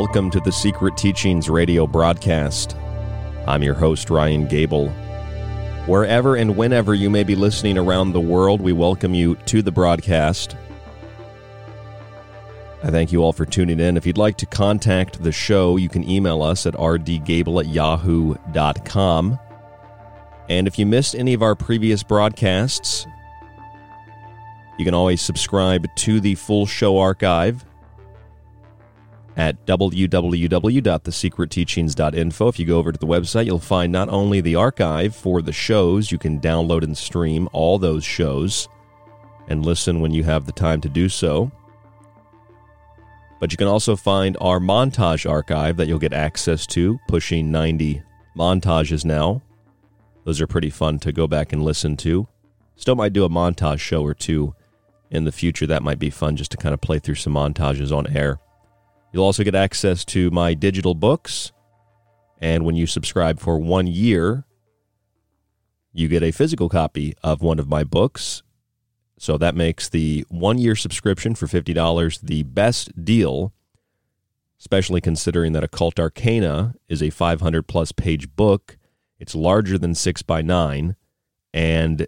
Welcome to the Secret Teachings radio broadcast. I'm your host, Ryan Gable. Wherever and whenever you may be listening around the world, we welcome you to the broadcast. I thank you all for tuning in. If you'd like to contact the show, you can email us at rdgable at yahoo.com. And if you missed any of our previous broadcasts, you can always subscribe to the full show archive at www.thesecretteachings.info. If you go over to the website, you'll find not only the archive for the shows, you can download and stream all those shows, and listen when you have the time to do so. But you can also find our montage archive that you'll get access to, pushing 90 montages now. Those are pretty fun to go back and listen to. Still might do a montage show or two in the future. That might be fun just to kind of play through some montages on air. You'll also get access to my digital books. And when you subscribe for one year, you get a physical copy of one of my books. So that makes the one year subscription for $50 the best deal, especially considering that Occult Arcana is a 500 plus page book. It's larger than 6 by 9 and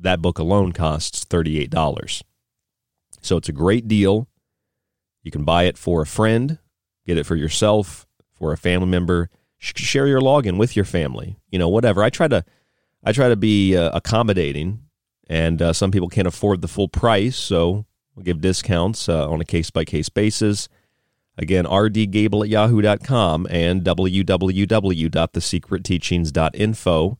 that book alone costs $38. So it's a great deal. You can buy it for a friend, get it for yourself, for a family member, share your login with your family. You know, whatever. I try to I try to be uh, accommodating and uh, some people can't afford the full price, so we'll give discounts uh, on a case by case basis. Again, rdgable at yahoo.com and www.thesecretteachings.info.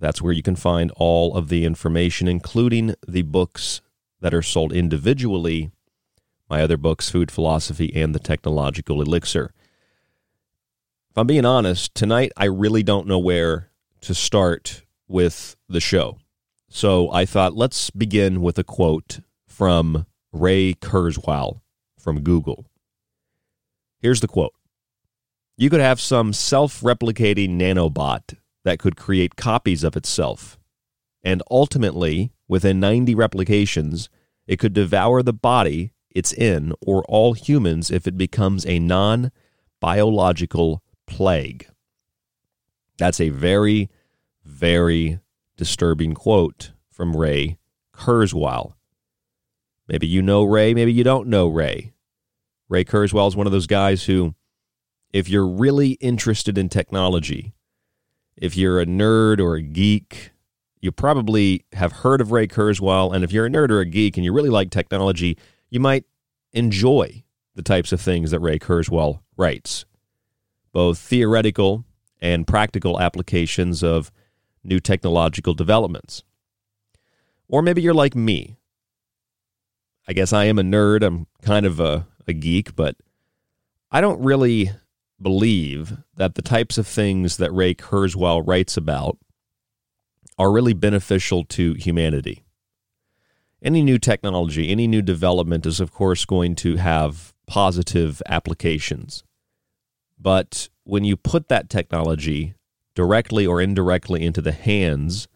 That's where you can find all of the information, including the books that are sold individually. My other books, Food Philosophy and The Technological Elixir. If I'm being honest, tonight I really don't know where to start with the show. So I thought let's begin with a quote from Ray Kurzweil from Google. Here's the quote You could have some self replicating nanobot that could create copies of itself. And ultimately, within 90 replications, it could devour the body it's in or all humans if it becomes a non biological plague. That's a very, very disturbing quote from Ray Kurzweil. Maybe you know Ray, maybe you don't know Ray. Ray Kurzweil is one of those guys who, if you're really interested in technology, if you're a nerd or a geek, you probably have heard of Ray Kurzweil. And if you're a nerd or a geek and you really like technology, you might enjoy the types of things that Ray Kurzweil writes, both theoretical and practical applications of new technological developments. Or maybe you're like me. I guess I am a nerd. I'm kind of a, a geek, but I don't really believe that the types of things that Ray Kurzweil writes about are really beneficial to humanity. Any new technology, any new development is, of course, going to have positive applications. But when you put that technology directly or indirectly into the hands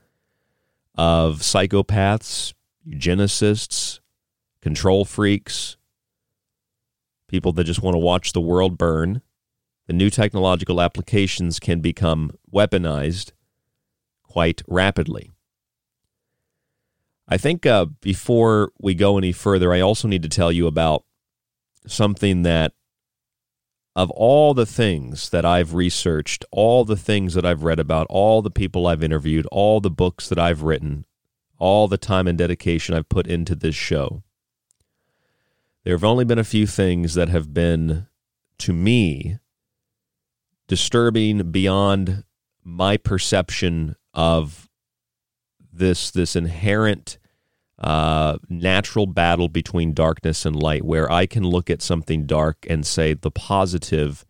of psychopaths, eugenicists, control freaks, people that just want to watch the world burn, the new technological applications can become weaponized quite rapidly. I think uh, before we go any further, I also need to tell you about something that, of all the things that I've researched, all the things that I've read about, all the people I've interviewed, all the books that I've written, all the time and dedication I've put into this show, there have only been a few things that have been, to me, disturbing beyond my perception of this this inherent uh, natural battle between darkness and light, where I can look at something dark and say the positive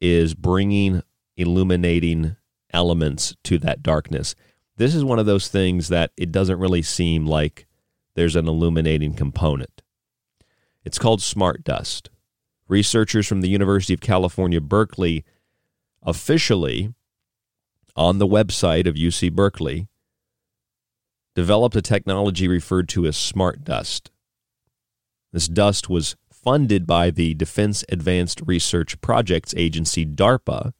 is bringing illuminating elements to that darkness. This is one of those things that it doesn't really seem like there's an illuminating component. It's called smart dust. Researchers from the University of California, Berkeley, officially on the website of UC Berkeley developed a technology referred to as smart dust. This dust was funded by the Defense Advanced Research Projects Agency, DARPA,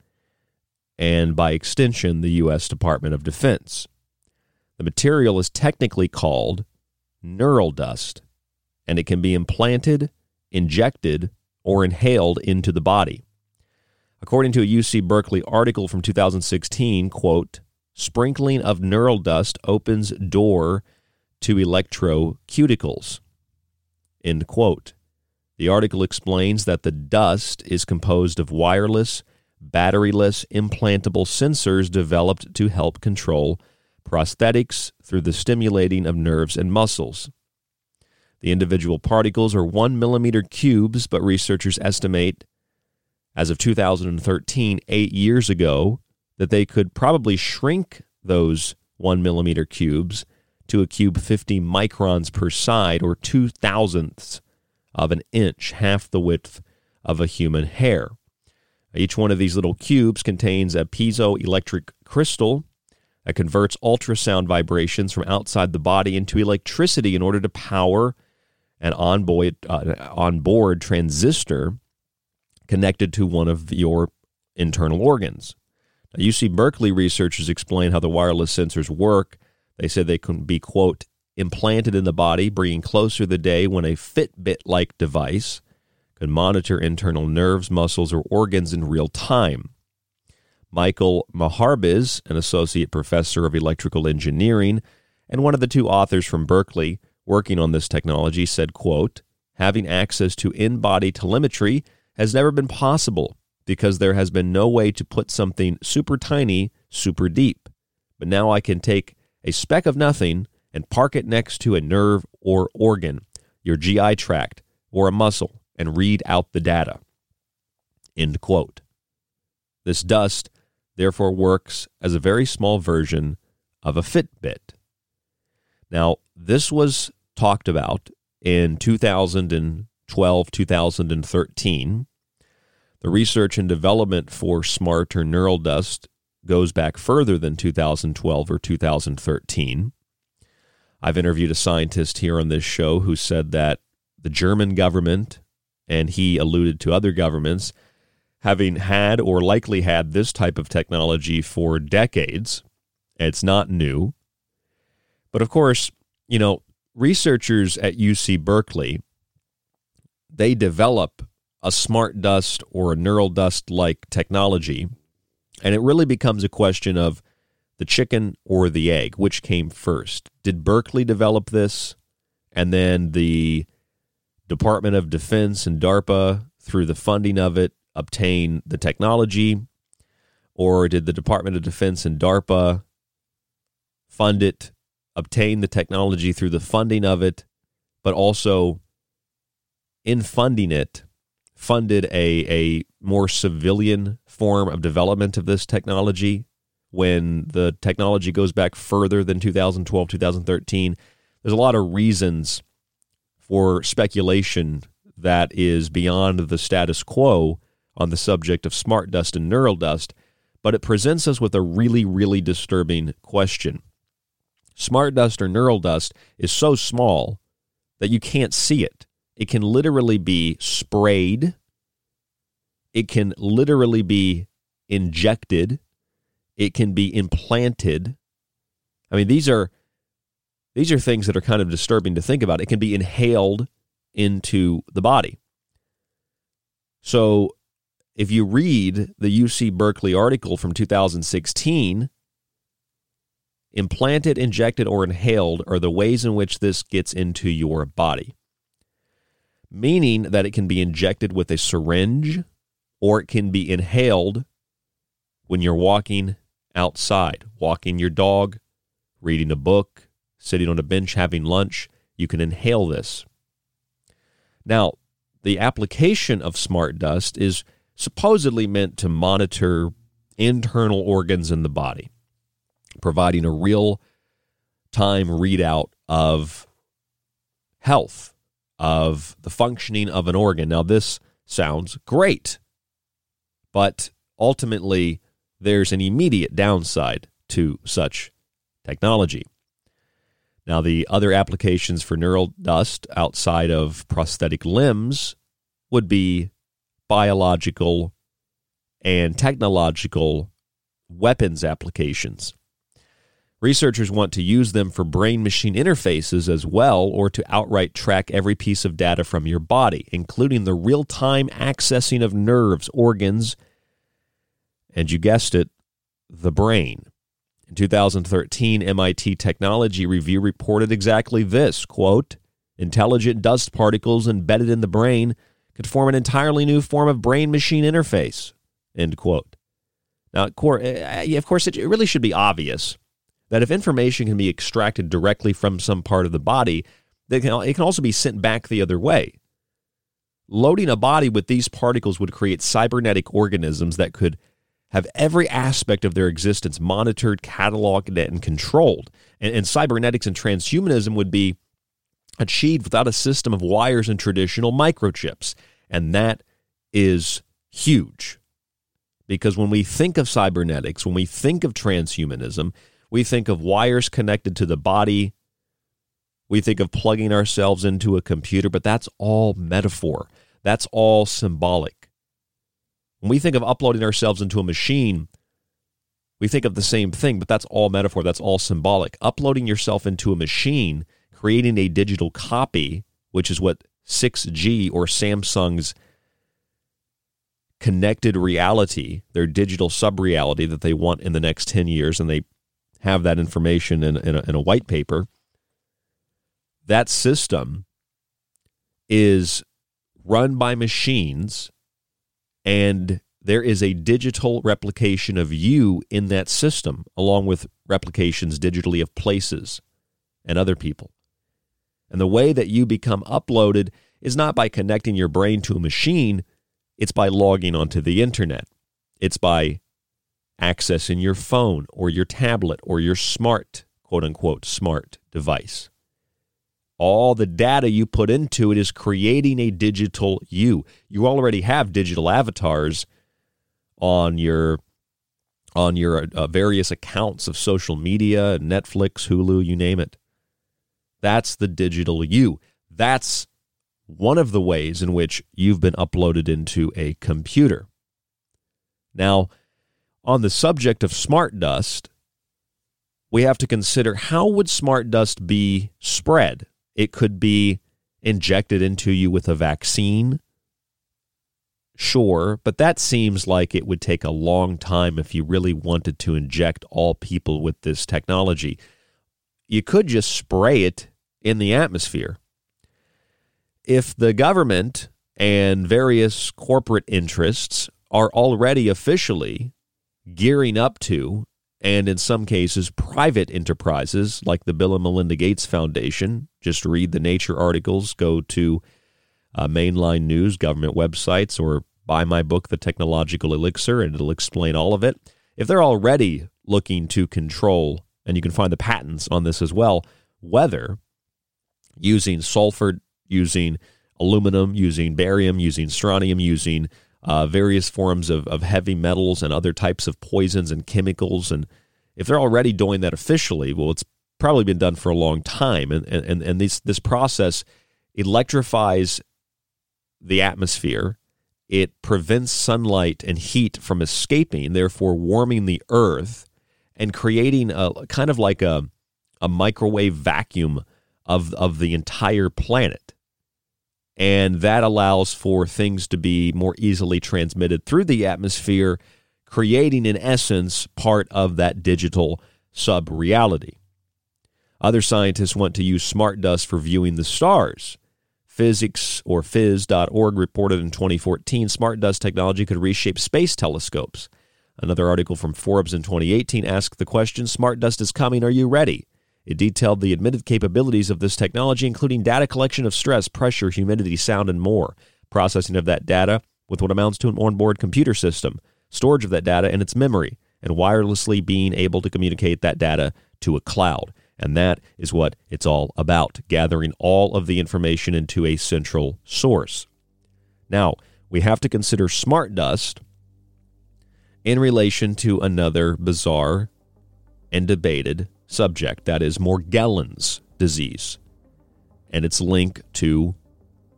and by extension, the U.S. Department of Defense. The material is technically called neural dust, and it can be implanted injected, or inhaled into the body. According to a UC Berkeley article from 2016, quote, sprinkling of neural dust opens door to electroceuticals, end quote. The article explains that the dust is composed of wireless, batteryless, implantable sensors developed to help control prosthetics through the stimulating of nerves and muscles. The individual particles are one millimeter cubes, but researchers estimate, as of 2013, eight years ago, that they could probably shrink those one millimeter cubes to a cube 50 microns per side, or two thousandths of an inch, half the width of a human hair. Each one of these little cubes contains a piezoelectric crystal that converts ultrasound vibrations from outside the body into electricity in order to power an onboard, uh, onboard transistor connected to one of your internal organs. UC Berkeley researchers explain how the wireless sensors work. They said they can be, quote, implanted in the body, bringing closer the day when a Fitbit like device could monitor internal nerves, muscles, or organs in real time. Michael Maharbiz, an associate professor of electrical engineering and one of the two authors from Berkeley working on this technology, said, quote, having access to in-body telemetry has never been possible because there has been no way to put something super tiny super deep. But now I can take a speck of nothing and park it next to a nerve or organ, your GI tract, or a muscle, and read out the data. End quote. This dust therefore works as a very small version of a Fitbit. Now, this was talked about in 2012, 2013. The research and development for smart or neural dust goes back further than 2012 or 2013. I've interviewed a scientist here on this show who said that the German government, and he alluded to other governments, having had or likely had this type of technology for decades. It's not new. But of course, you know, researchers at UC Berkeley, they develop a smart dust or a neural dust like technology. And it really becomes a question of the chicken or the egg, which came first? Did Berkeley develop this? And then the Department of Defense and DARPA, through the funding of it, obtain the technology? Or did the Department of Defense and DARPA fund it, obtain the technology through the funding of it, but also in funding it, funded a, a more civilian form of development of this technology when the technology goes back further than 2012, 2013. There's a lot of reasons for speculation that is beyond the status quo on the subject of smart dust and neural dust, but it presents us with a really, really disturbing question. Smart dust or neural dust is so small that you can't see it. It can literally be sprayed, it can literally be injected, it can be implanted. I mean, these are these are things that are kind of disturbing to think about. It can be inhaled into the body. So if you read the UC Berkeley article from 2016, implanted, injected, or inhaled are the ways in which this gets into your body. Meaning that it can be injected with a syringe or it can be inhaled when you're walking outside, walking your dog, reading a book, sitting on a bench having lunch. You can inhale this. Now, the application of smart dust is supposedly meant to monitor internal organs in the body, providing a real time readout of health, of the functioning of an organ. Now, this sounds great, but ultimately, there's an immediate downside to such technology. Now, the other applications for neural dust outside of prosthetic limbs would be biological, and technological weapons applications. Researchers want to use them for brain machine interfaces as well, or to outright track every piece of data from your body, including the real time accessing of nerves, organs, and you guessed it, the brain. In 2013, MIT Technology Review reported exactly this quote, Intelligent dust particles embedded in the brain could form an entirely new form of brain machine interface. End quote. Now, eh, of course, it really should be obvious that if information can be extracted directly from some part of the body, it can, it can also be sent back the other way. Loading a body with these particles would create cybernetic organisms that could have every aspect of their existence monitored, cataloged, and controlled. And, and cybernetics and transhumanism would be achieved without a system of wires and traditional microchips. And that is huge. Because when we think of cybernetics, when we think of transhumanism, we think of wires connected to the body. We think of plugging ourselves into a computer, but that's all metaphor. That's all symbolic. When we think of uploading ourselves into a machine, we think of the same thing, but that's all metaphor. That's all symbolic. Uploading yourself into a machine, creating a digital copy, which is what 6G or Samsung's connected reality, their digital sub reality that they want in the next 10 years, and they have that information in, in, a, in a white paper. That system is run by machines, and there is a digital replication of you in that system, along with replications digitally of places and other people. And the way that you become uploaded is not by connecting your brain to a machine, it's by logging onto the internet. It's by accessing your phone or your tablet or your smart, quote unquote, smart device. All the data you put into it is creating a digital you. You already have digital avatars on your on your uh, various accounts of social media, Netflix, Hulu, you name it. That's the digital you. That's one of the ways in which you've been uploaded into a computer. Now, on the subject of smart dust, we have to consider how would smart dust be spread? It could be injected into you with a vaccine. Sure, but that seems like it would take a long time if you really wanted to inject all people with this technology. You could just spray it in the atmosphere if the government and various corporate interests are already officially gearing up to, and in some cases, private enterprises like the Bill and Melinda Gates Foundation, just read the Nature articles, go to uh, mainline news, government websites, or buy my book, The Technological Elixir, and it'll explain all of it. If they're already looking to control, and you can find the patents on this as well, weather using sulfur using aluminum, using barium, using strontium, using uh, various forms of, of heavy metals and other types of poisons and chemicals. And if they're already doing that officially, well, it's probably been done for a long time. And, and, and this, this process electrifies the atmosphere. It prevents sunlight and heat from escaping, therefore warming the earth and creating a kind of like a, a microwave vacuum of, of the entire planet and that allows for things to be more easily transmitted through the atmosphere, creating, in essence, part of that digital sub reality. Other scientists want to use smart dust for viewing the stars. Physics or phys.org reported in 2014 smart dust technology could reshape space telescopes. Another article from Forbes in 2018 asked the question Smart dust is coming, are you ready? It detailed the admitted capabilities of this technology, including data collection of stress, pressure, humidity, sound, and more, processing of that data with what amounts to an onboard computer system, storage of that data in its memory, and wirelessly being able to communicate that data to a cloud. And that is what it's all about gathering all of the information into a central source. Now, we have to consider smart dust in relation to another bizarre and debated subject, that is Morgellons disease, and its link to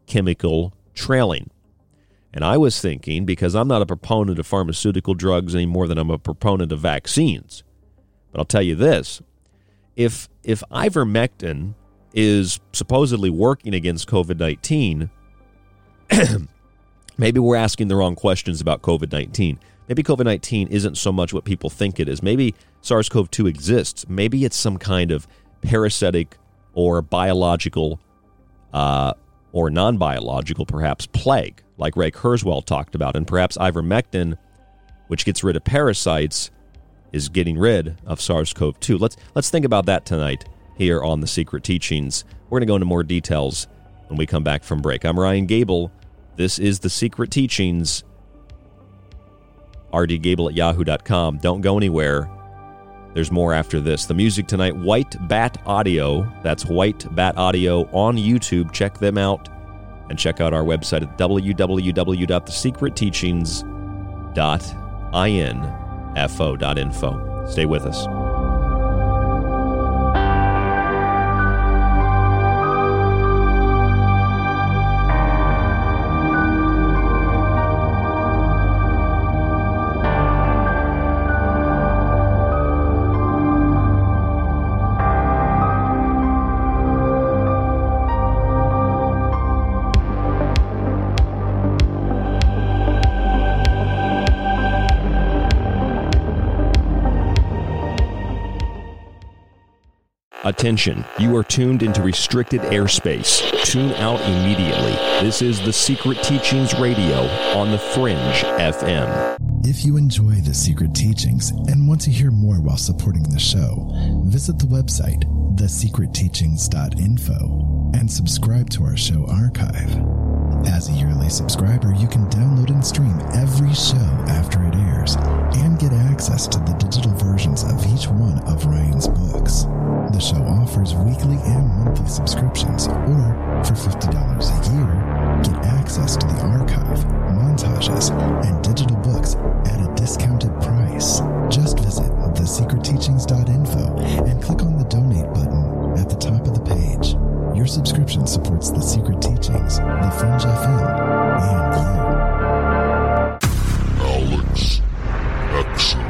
chemical trailing. And I was thinking, because I'm not a proponent of pharmaceutical drugs any more than I'm a proponent of vaccines, but I'll tell you this if, if ivermectin is supposedly working against COVID 19, maybe we're asking the wrong questions about COVID 19 maybe COVID 19 isn't so much what people think it is. Maybe SARS CoV 2 exists. Maybe it's some kind of parasitic or biological uh, or non biological, perhaps, plague, like Ray Kurzweil talked about. And perhaps ivermectin, which gets rid of parasites, is getting rid of SARS-CoV-2. Let's let's think about that tonight here on the Secret Teachings. We're going to go into more details when we come back from break. I'm Ryan Gable. This is the Secret Teachings. Rdgable at yahoo.com. Don't go anywhere. There's more after this. The music tonight, White Bat Audio. That's White Bat Audio on YouTube. Check them out. And check out our website at www.thesecretteachings.info.info. Stay with us. Attention, you are tuned into restricted airspace. Tune out immediately. This is the Secret Teachings Radio on the Fringe FM. If you enjoy the Secret Teachings and want to hear more while supporting the show, visit the website thesecretteachings.info and subscribe to our show archive. As a yearly subscriber, you can download and stream every show after it airs and get access to the digital versions of each one of Ryan's books. The show offers weekly and monthly subscriptions, or for $50 a year, get access to the archive, montages, and digital books at a discounted price. Just visit thesecretteachings.info and click on the donate button at the top of the page. Your subscription supports the Secret Teachings, the Fringe FM, and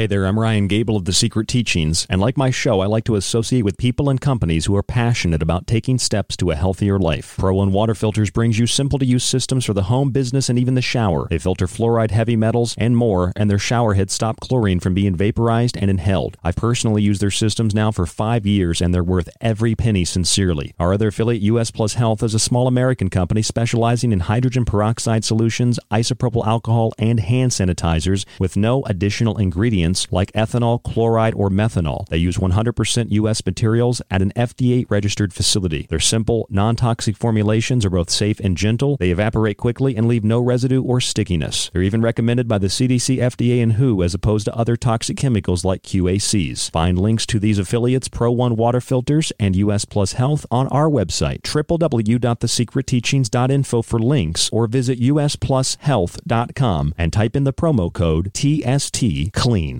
Hey there, I'm Ryan Gable of The Secret Teachings, and like my show, I like to associate with people and companies who are passionate about taking steps to a healthier life. Pro One Water Filters brings you simple to use systems for the home, business, and even the shower. They filter fluoride, heavy metals, and more, and their shower heads stop chlorine from being vaporized and inhaled. I've personally use their systems now for five years, and they're worth every penny sincerely. Our other affiliate, US Plus Health, is a small American company specializing in hydrogen peroxide solutions, isopropyl alcohol, and hand sanitizers with no additional ingredients like ethanol, chloride, or methanol. They use 100% U.S. materials at an FDA registered facility. Their simple, non toxic formulations are both safe and gentle. They evaporate quickly and leave no residue or stickiness. They're even recommended by the CDC, FDA, and WHO as opposed to other toxic chemicals like QACs. Find links to these affiliates, Pro One Water Filters, and US Plus Health on our website, www.thesecretteachings.info for links, or visit usplushealth.com and type in the promo code TST CLEAN.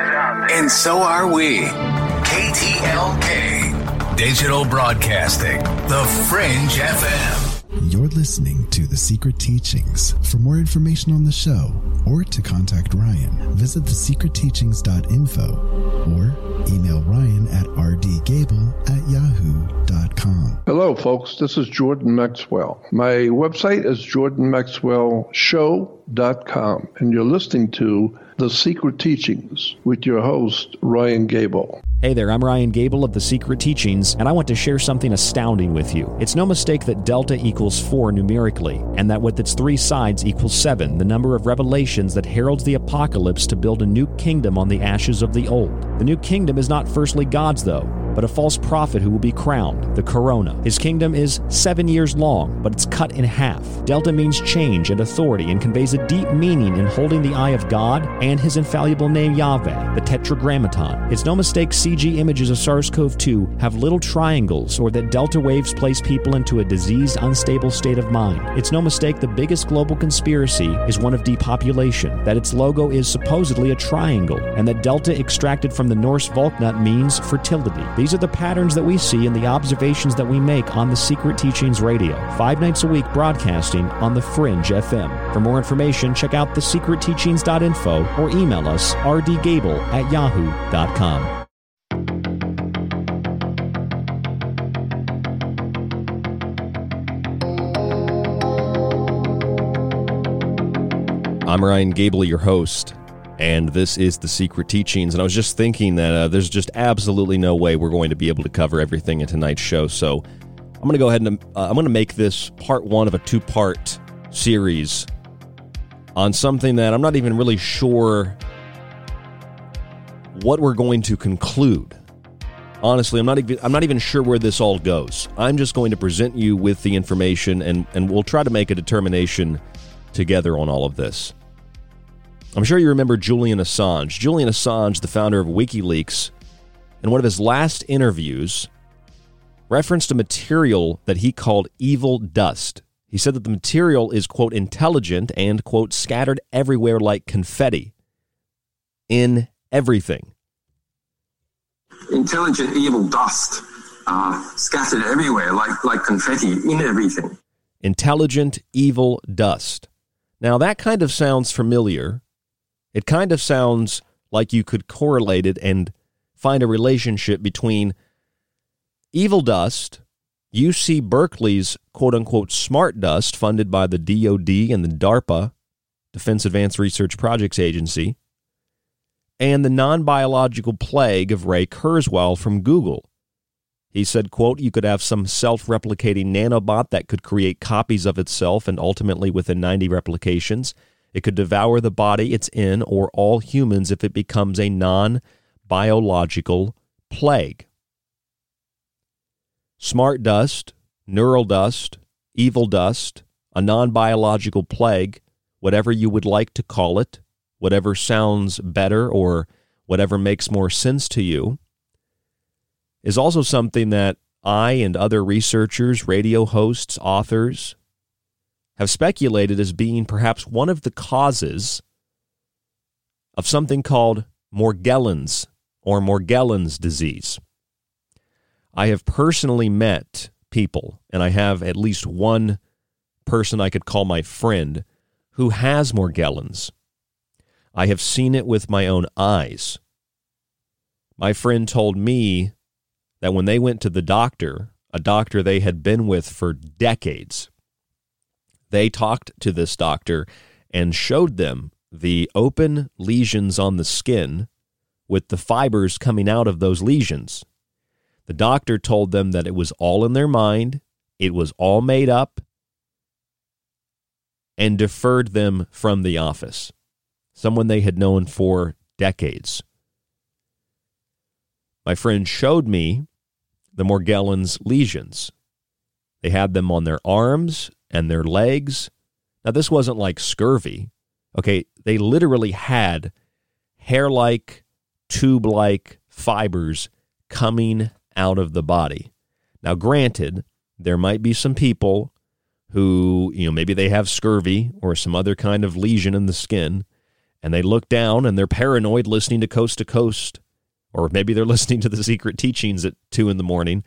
and so are we. KTLK, Digital Broadcasting, The Fringe FM. You're listening to The Secret Teachings. For more information on the show or to contact Ryan, visit thesecretteachings.info or email Ryan at rdgable at yahoo.com. Hello, folks. This is Jordan Maxwell. My website is jordanmaxwellshow.com, and you're listening to The Secret Teachings with your host, Ryan Gable. Hey there, I'm Ryan Gable of The Secret Teachings, and I want to share something astounding with you. It's no mistake that delta equals 4 numerically, and that with its three sides equals 7, the number of revelations that heralds the apocalypse to build a new kingdom on the ashes of the old. The new kingdom is not firstly God's, though, but a false prophet who will be crowned, the corona. His kingdom is seven years long, but it's cut in half. Delta means change and authority and conveys a deep meaning in holding the eye of God and his infallible name Yahweh, the Tetragrammaton. It's no mistake CG images of SARS CoV 2 have little triangles or that delta waves place people into a diseased, unstable state of mind. It's no mistake the biggest global conspiracy is one of depopulation, that its logo is supposedly a triangle, and that delta extracted from the Norse Valknut means fertility. These are the patterns that we see and the observations that we make on the Secret Teachings Radio, five nights a week broadcasting on the Fringe FM. For more information, check out thesecretteachings.info or email us rdgable at yahoo.com. I'm Ryan Gable, your host, and this is The Secret Teachings. And I was just thinking that uh, there's just absolutely no way we're going to be able to cover everything in tonight's show. So I'm going to go ahead and uh, I'm going to make this part one of a two part series on something that I'm not even really sure what we're going to conclude. Honestly, I'm not even I'm not even sure where this all goes. I'm just going to present you with the information and and we'll try to make a determination together on all of this. I'm sure you remember Julian Assange. Julian Assange, the founder of WikiLeaks, in one of his last interviews, referenced a material that he called evil dust. He said that the material is, quote, intelligent and, quote, scattered everywhere like confetti in everything. Intelligent evil dust uh, scattered everywhere like, like confetti in everything. Intelligent evil dust. Now, that kind of sounds familiar it kind of sounds like you could correlate it and find a relationship between evil dust, UC Berkeley's quote unquote smart dust, funded by the DoD and the DARPA, Defense Advanced Research Projects Agency, and the non biological plague of Ray Kurzweil from Google. He said, quote, you could have some self-replicating nanobot that could create copies of itself and ultimately within 90 replications it could devour the body it's in or all humans if it becomes a non biological plague. Smart dust, neural dust, evil dust, a non biological plague, whatever you would like to call it, whatever sounds better or whatever makes more sense to you, is also something that I and other researchers, radio hosts, authors, have speculated as being perhaps one of the causes of something called Morgellons or Morgellons disease. I have personally met people, and I have at least one person I could call my friend who has Morgellons. I have seen it with my own eyes. My friend told me that when they went to the doctor, a doctor they had been with for decades, they talked to this doctor and showed them the open lesions on the skin with the fibers coming out of those lesions. The doctor told them that it was all in their mind, it was all made up, and deferred them from the office. Someone they had known for decades. My friend showed me the Morgellons lesions. They had them on their arms, and their legs. Now, this wasn't like scurvy. Okay, they literally had hair like, tube like fibers coming out of the body. Now, granted, there might be some people who, you know, maybe they have scurvy or some other kind of lesion in the skin, and they look down and they're paranoid listening to Coast to Coast, or maybe they're listening to the secret teachings at two in the morning,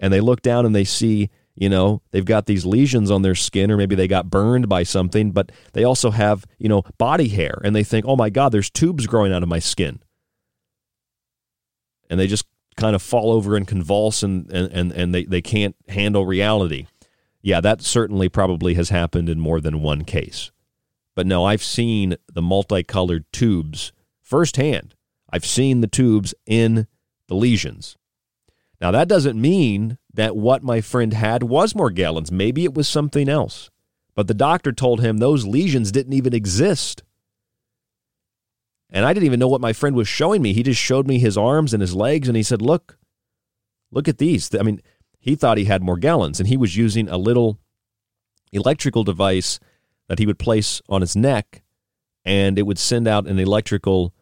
and they look down and they see you know they've got these lesions on their skin or maybe they got burned by something but they also have you know body hair and they think oh my god there's tubes growing out of my skin. And they just kind of fall over and convulse and and and they, they can't handle reality. Yeah that certainly probably has happened in more than one case. But no i've seen the multicolored tubes firsthand. I've seen the tubes in the lesions now that doesn't mean that what my friend had was Morgellons. Maybe it was something else. But the doctor told him those lesions didn't even exist. And I didn't even know what my friend was showing me. He just showed me his arms and his legs and he said, Look, look at these. I mean, he thought he had Morgellons and he was using a little electrical device that he would place on his neck and it would send out an electrical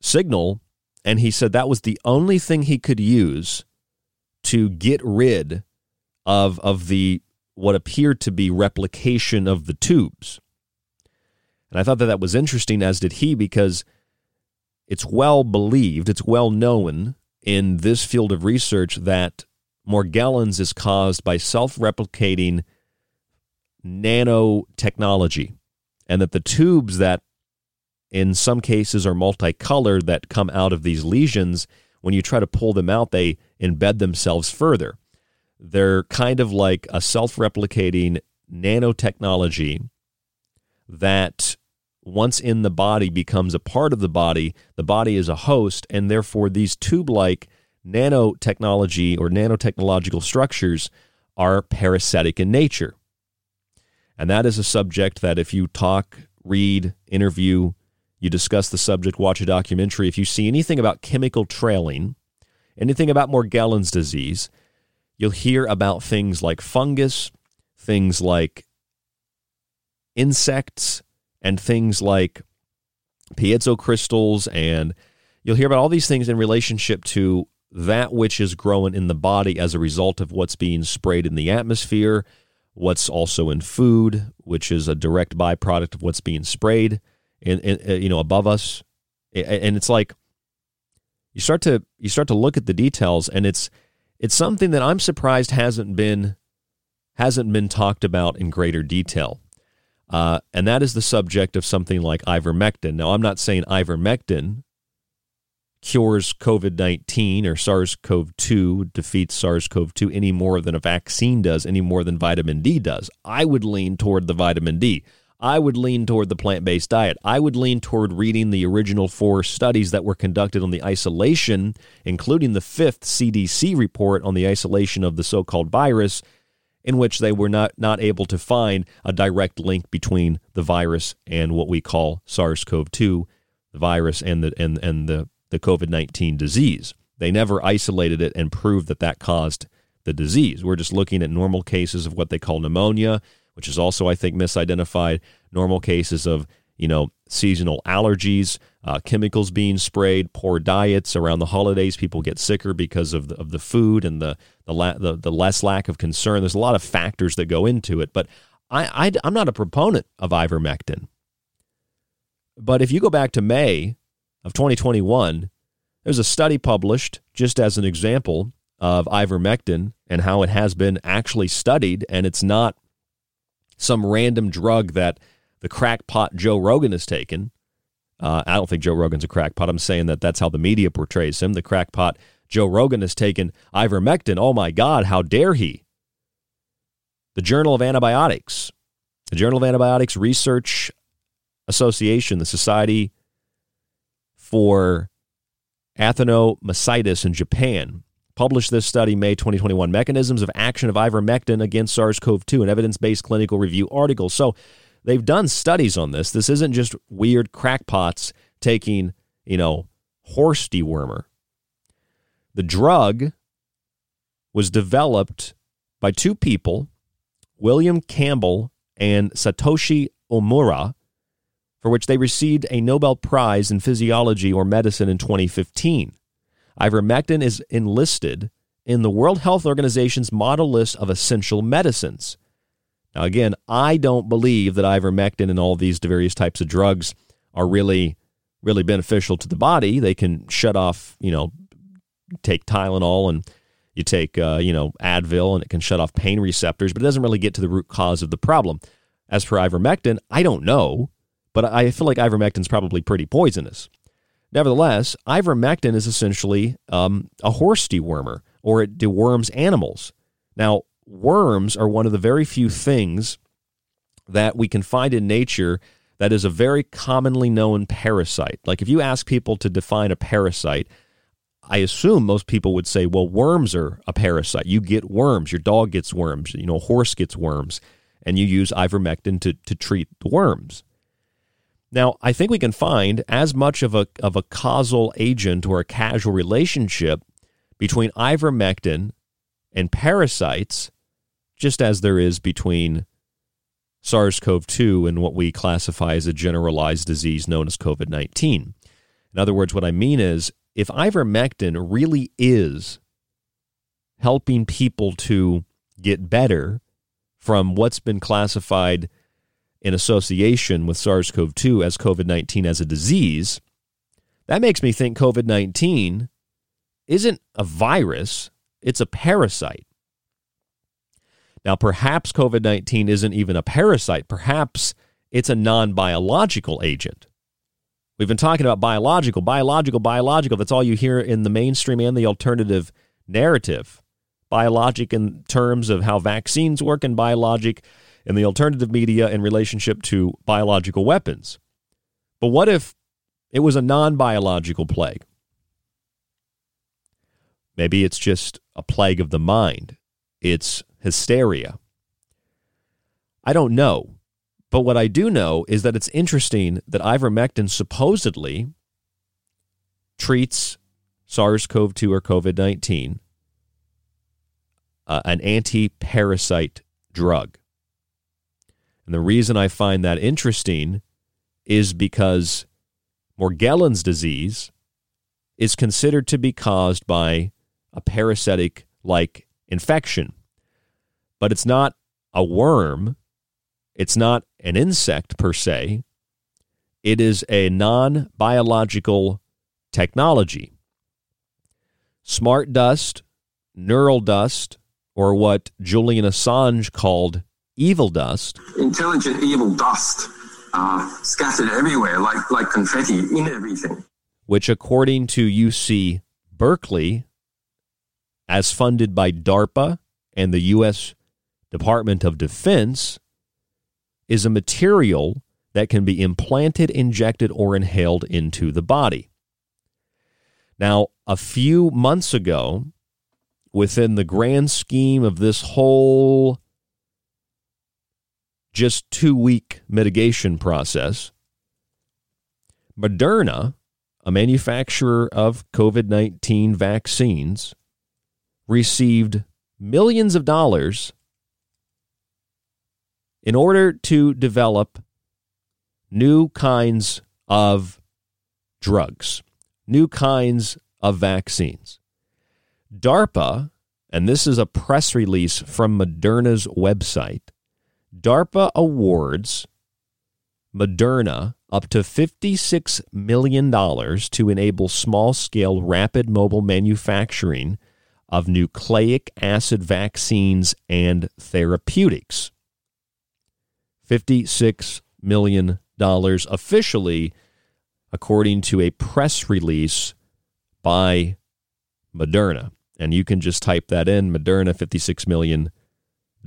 signal. And he said that was the only thing he could use to get rid of of the what appeared to be replication of the tubes. And I thought that that was interesting, as did he, because it's well believed, it's well known in this field of research that Morgellons is caused by self replicating nanotechnology, and that the tubes that in some cases are multicolored that come out of these lesions, when you try to pull them out, they embed themselves further. They're kind of like a self replicating nanotechnology that once in the body becomes a part of the body. The body is a host, and therefore these tube like nanotechnology or nanotechnological structures are parasitic in nature. And that is a subject that if you talk, read, interview, you discuss the subject, watch a documentary, if you see anything about chemical trailing, anything about Morgellons disease, you'll hear about things like fungus, things like insects, and things like piezo crystals. And you'll hear about all these things in relationship to that which is growing in the body as a result of what's being sprayed in the atmosphere, what's also in food, which is a direct byproduct of what's being sprayed in, in, uh, you know above us and it's like you start to you start to look at the details and it's it's something that I'm surprised hasn't been hasn't been talked about in greater detail. Uh, and that is the subject of something like ivermectin. Now, I'm not saying ivermectin cures COVID 19 or SARS CoV 2, defeats SARS CoV 2 any more than a vaccine does, any more than vitamin D does. I would lean toward the vitamin D. I would lean toward the plant based diet. I would lean toward reading the original four studies that were conducted on the isolation, including the fifth CDC report on the isolation of the so called virus, in which they were not, not able to find a direct link between the virus and what we call SARS CoV 2, the virus and the, and, and the, the COVID 19 disease. They never isolated it and proved that that caused the disease. We're just looking at normal cases of what they call pneumonia, which is also, I think, misidentified. Normal cases of, you know, seasonal allergies, uh, chemicals being sprayed, poor diets around the holidays. People get sicker because of the, of the food and the the, la- the the less lack of concern. There's a lot of factors that go into it, but I, I I'm not a proponent of ivermectin. But if you go back to May of 2021, there's a study published just as an example of ivermectin and how it has been actually studied, and it's not some random drug that the crackpot Joe Rogan has taken. Uh, I don't think Joe Rogan's a crackpot. I'm saying that that's how the media portrays him. The crackpot Joe Rogan has taken ivermectin. Oh my God, how dare he? The Journal of Antibiotics, the Journal of Antibiotics Research Association, the Society for Actinomycetes in Japan, published this study May 2021 Mechanisms of Action of Ivermectin Against SARS CoV 2, an evidence based clinical review article. So they've done studies on this. This isn't just weird crackpots taking, you know, horse dewormer. The drug was developed by two people, William Campbell and Satoshi Omura, for which they received a Nobel Prize in Physiology or Medicine in 2015. Ivermectin is enlisted in the World Health Organization's model list of essential medicines. Now, again, I don't believe that ivermectin and all these various types of drugs are really, really beneficial to the body. They can shut off, you know, take Tylenol and you take, uh, you know, Advil and it can shut off pain receptors, but it doesn't really get to the root cause of the problem. As for ivermectin, I don't know, but I feel like ivermectin is probably pretty poisonous. Nevertheless, ivermectin is essentially um, a horse dewormer, or it deworms animals. Now, worms are one of the very few things that we can find in nature that is a very commonly known parasite. Like if you ask people to define a parasite, I assume most people would say, well, worms are a parasite. You get worms. Your dog gets worms. You know, horse gets worms. And you use ivermectin to, to treat the worms. Now, I think we can find as much of a, of a causal agent or a causal relationship between ivermectin and parasites, just as there is between SARS CoV 2 and what we classify as a generalized disease known as COVID 19. In other words, what I mean is if ivermectin really is helping people to get better from what's been classified in association with SARS CoV 2 as COVID 19 as a disease, that makes me think COVID 19 isn't a virus, it's a parasite. Now, perhaps COVID 19 isn't even a parasite. Perhaps it's a non biological agent. We've been talking about biological, biological, biological. That's all you hear in the mainstream and the alternative narrative. Biologic in terms of how vaccines work, and biologic in the alternative media in relationship to biological weapons. But what if it was a non biological plague? Maybe it's just a plague of the mind. It's hysteria. I don't know. But what I do know is that it's interesting that ivermectin supposedly treats SARS CoV 2 or COVID 19, uh, an anti parasite drug. And the reason I find that interesting is because Morgellons disease is considered to be caused by a parasitic like infection. But it's not a worm, it's not an insect per se, it is a non biological technology. Smart dust, neural dust, or what Julian Assange called evil dust. Intelligent evil dust uh, scattered everywhere like, like confetti in everything. Which, according to UC Berkeley, as funded by DARPA and the U.S. Department of Defense, is a material that can be implanted, injected, or inhaled into the body. Now, a few months ago, within the grand scheme of this whole just two week mitigation process, Moderna, a manufacturer of COVID 19 vaccines, received millions of dollars in order to develop new kinds of drugs, new kinds of vaccines. DARPA, and this is a press release from Moderna's website, DARPA awards Moderna up to $56 million to enable small scale rapid mobile manufacturing of nucleic acid vaccines and therapeutics. $56 million officially, according to a press release by Moderna. And you can just type that in Moderna, $56 million,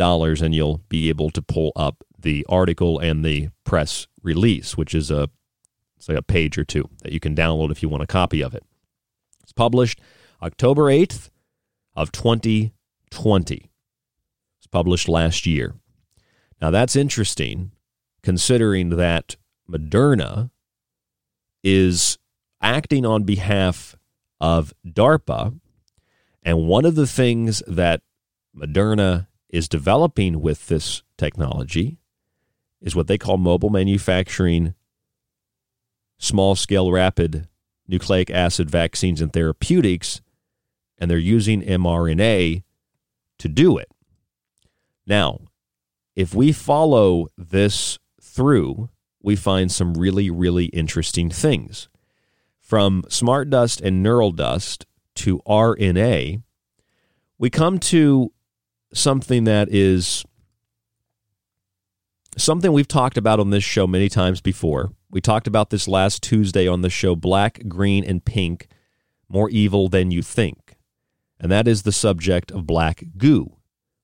and you'll be able to pull up the article and the press release, which is a, it's like a page or two that you can download if you want a copy of it. It's published October 8th of 2020. It's published last year. Now, that's interesting considering that Moderna is acting on behalf of DARPA. And one of the things that Moderna is developing with this technology is what they call mobile manufacturing, small scale rapid nucleic acid vaccines and therapeutics. And they're using mRNA to do it. Now, if we follow this through, we find some really, really interesting things. From smart dust and neural dust to RNA, we come to something that is something we've talked about on this show many times before. We talked about this last Tuesday on the show Black, Green, and Pink More Evil Than You Think. And that is the subject of black goo,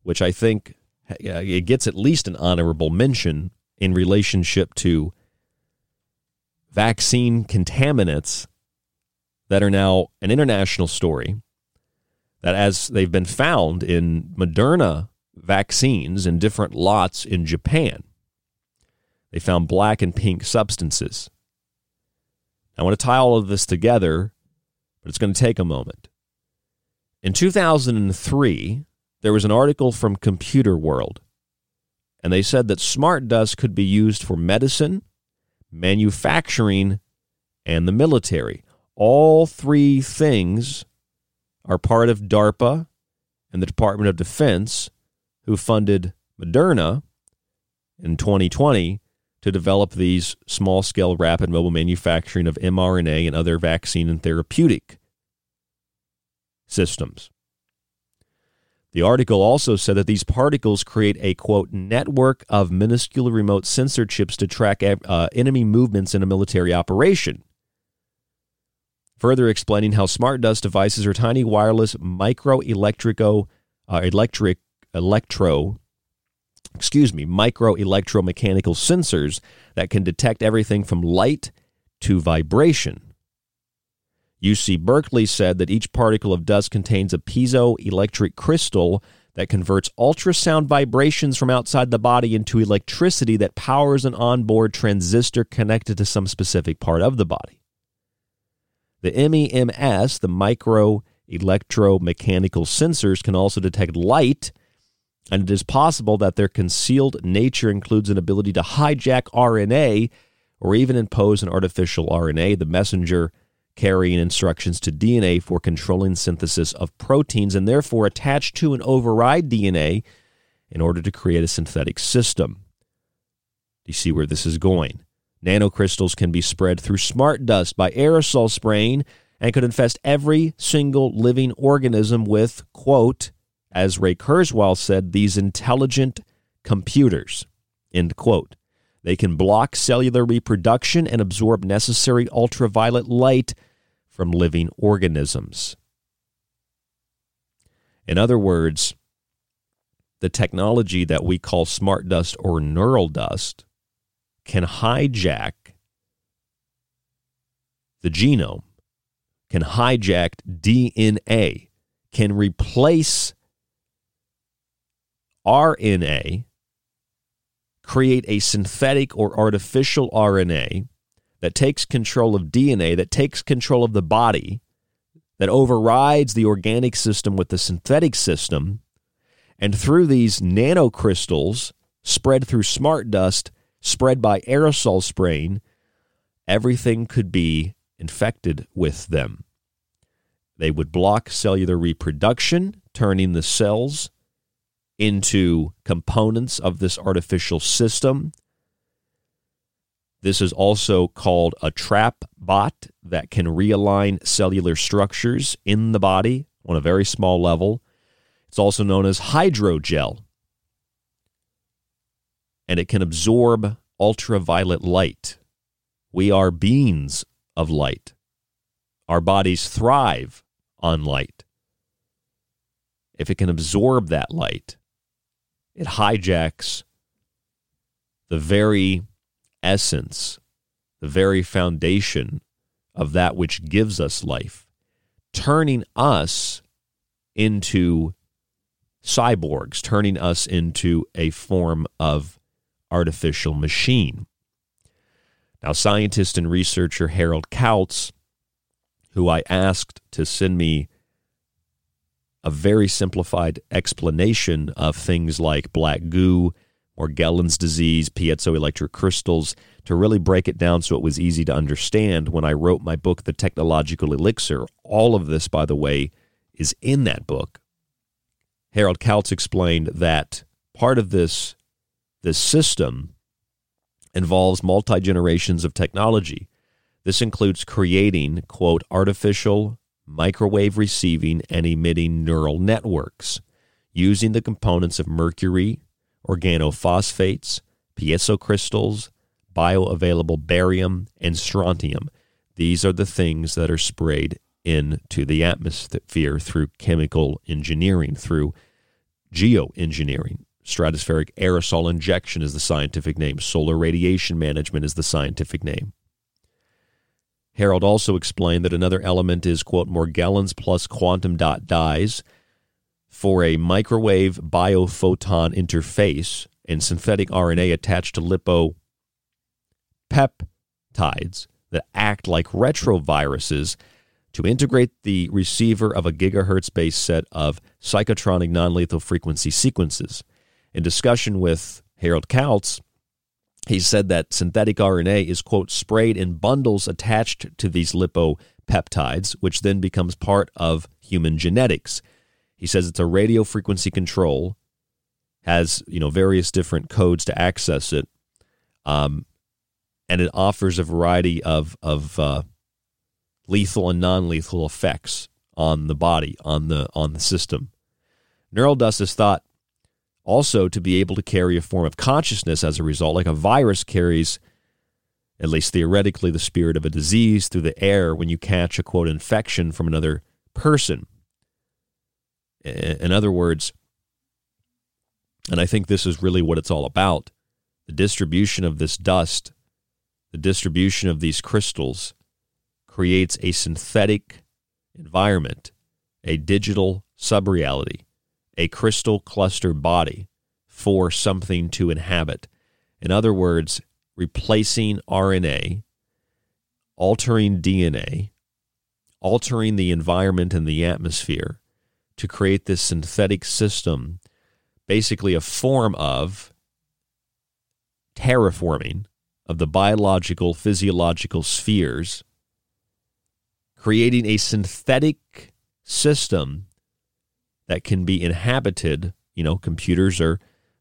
which I think uh, it gets at least an honorable mention in relationship to vaccine contaminants that are now an international story that as they've been found in Moderna vaccines in different lots in Japan they found black and pink substances I want to tie all of this together but it's going to take a moment in 2003 there was an article from Computer World, and they said that smart dust could be used for medicine, manufacturing, and the military. All three things are part of DARPA and the Department of Defense, who funded Moderna in 2020 to develop these small scale rapid mobile manufacturing of mRNA and other vaccine and therapeutic systems. The article also said that these particles create a quote network of minuscule remote sensor chips to track uh, enemy movements in a military operation. Further explaining how smart dust devices are tiny wireless micro electrico uh, electric electro excuse me micro electromechanical sensors that can detect everything from light to vibration. UC Berkeley said that each particle of dust contains a piezoelectric crystal that converts ultrasound vibrations from outside the body into electricity that powers an onboard transistor connected to some specific part of the body. The MEMS, the micro electromechanical sensors, can also detect light, and it is possible that their concealed nature includes an ability to hijack RNA or even impose an artificial RNA, the messenger carrying instructions to DNA for controlling synthesis of proteins and therefore attach to and override DNA in order to create a synthetic system. Do you see where this is going. Nanocrystals can be spread through smart dust by aerosol spraying and could infest every single living organism with, quote, as Ray Kurzweil said, these intelligent computers, end quote. They can block cellular reproduction and absorb necessary ultraviolet light from living organisms. In other words, the technology that we call smart dust or neural dust can hijack the genome, can hijack DNA, can replace RNA, create a synthetic or artificial RNA that takes control of DNA, that takes control of the body, that overrides the organic system with the synthetic system, and through these nanocrystals spread through smart dust, spread by aerosol spraying, everything could be infected with them. They would block cellular reproduction, turning the cells into components of this artificial system this is also called a trap bot that can realign cellular structures in the body on a very small level. It's also known as hydrogel. And it can absorb ultraviolet light. We are beings of light. Our bodies thrive on light. If it can absorb that light, it hijacks the very essence, the very foundation of that which gives us life, turning us into cyborgs, turning us into a form of artificial machine. Now, scientist and researcher Harold Kautz, who I asked to send me a very simplified explanation of things like black goo Morgellons disease, piezoelectric crystals, to really break it down so it was easy to understand when I wrote my book, The Technological Elixir. All of this, by the way, is in that book. Harold Kautz explained that part of this, this system involves multi generations of technology. This includes creating, quote, artificial microwave receiving and emitting neural networks using the components of mercury, organophosphates, piezo crystals, bioavailable barium, and strontium. These are the things that are sprayed into the atmosphere through chemical engineering, through geoengineering. Stratospheric aerosol injection is the scientific name. Solar radiation management is the scientific name. Harold also explained that another element is, quote, Morgellons plus quantum dot dyes for a microwave biophoton interface and synthetic RNA attached to lipopeptides that act like retroviruses to integrate the receiver of a gigahertz based set of psychotronic non lethal frequency sequences. In discussion with Harold Kautz, he said that synthetic RNA is, quote, sprayed in bundles attached to these lipopeptides, which then becomes part of human genetics. He says it's a radio frequency control, has you know various different codes to access it, um, and it offers a variety of of uh, lethal and non-lethal effects on the body, on the on the system. Neural dust is thought also to be able to carry a form of consciousness as a result, like a virus carries, at least theoretically, the spirit of a disease through the air when you catch a quote infection from another person. In other words, and I think this is really what it's all about the distribution of this dust, the distribution of these crystals creates a synthetic environment, a digital subreality, a crystal cluster body for something to inhabit. In other words, replacing RNA, altering DNA, altering the environment and the atmosphere to create this synthetic system, basically a form of terraforming of the biological, physiological spheres, creating a synthetic system that can be inhabited. You know, computers are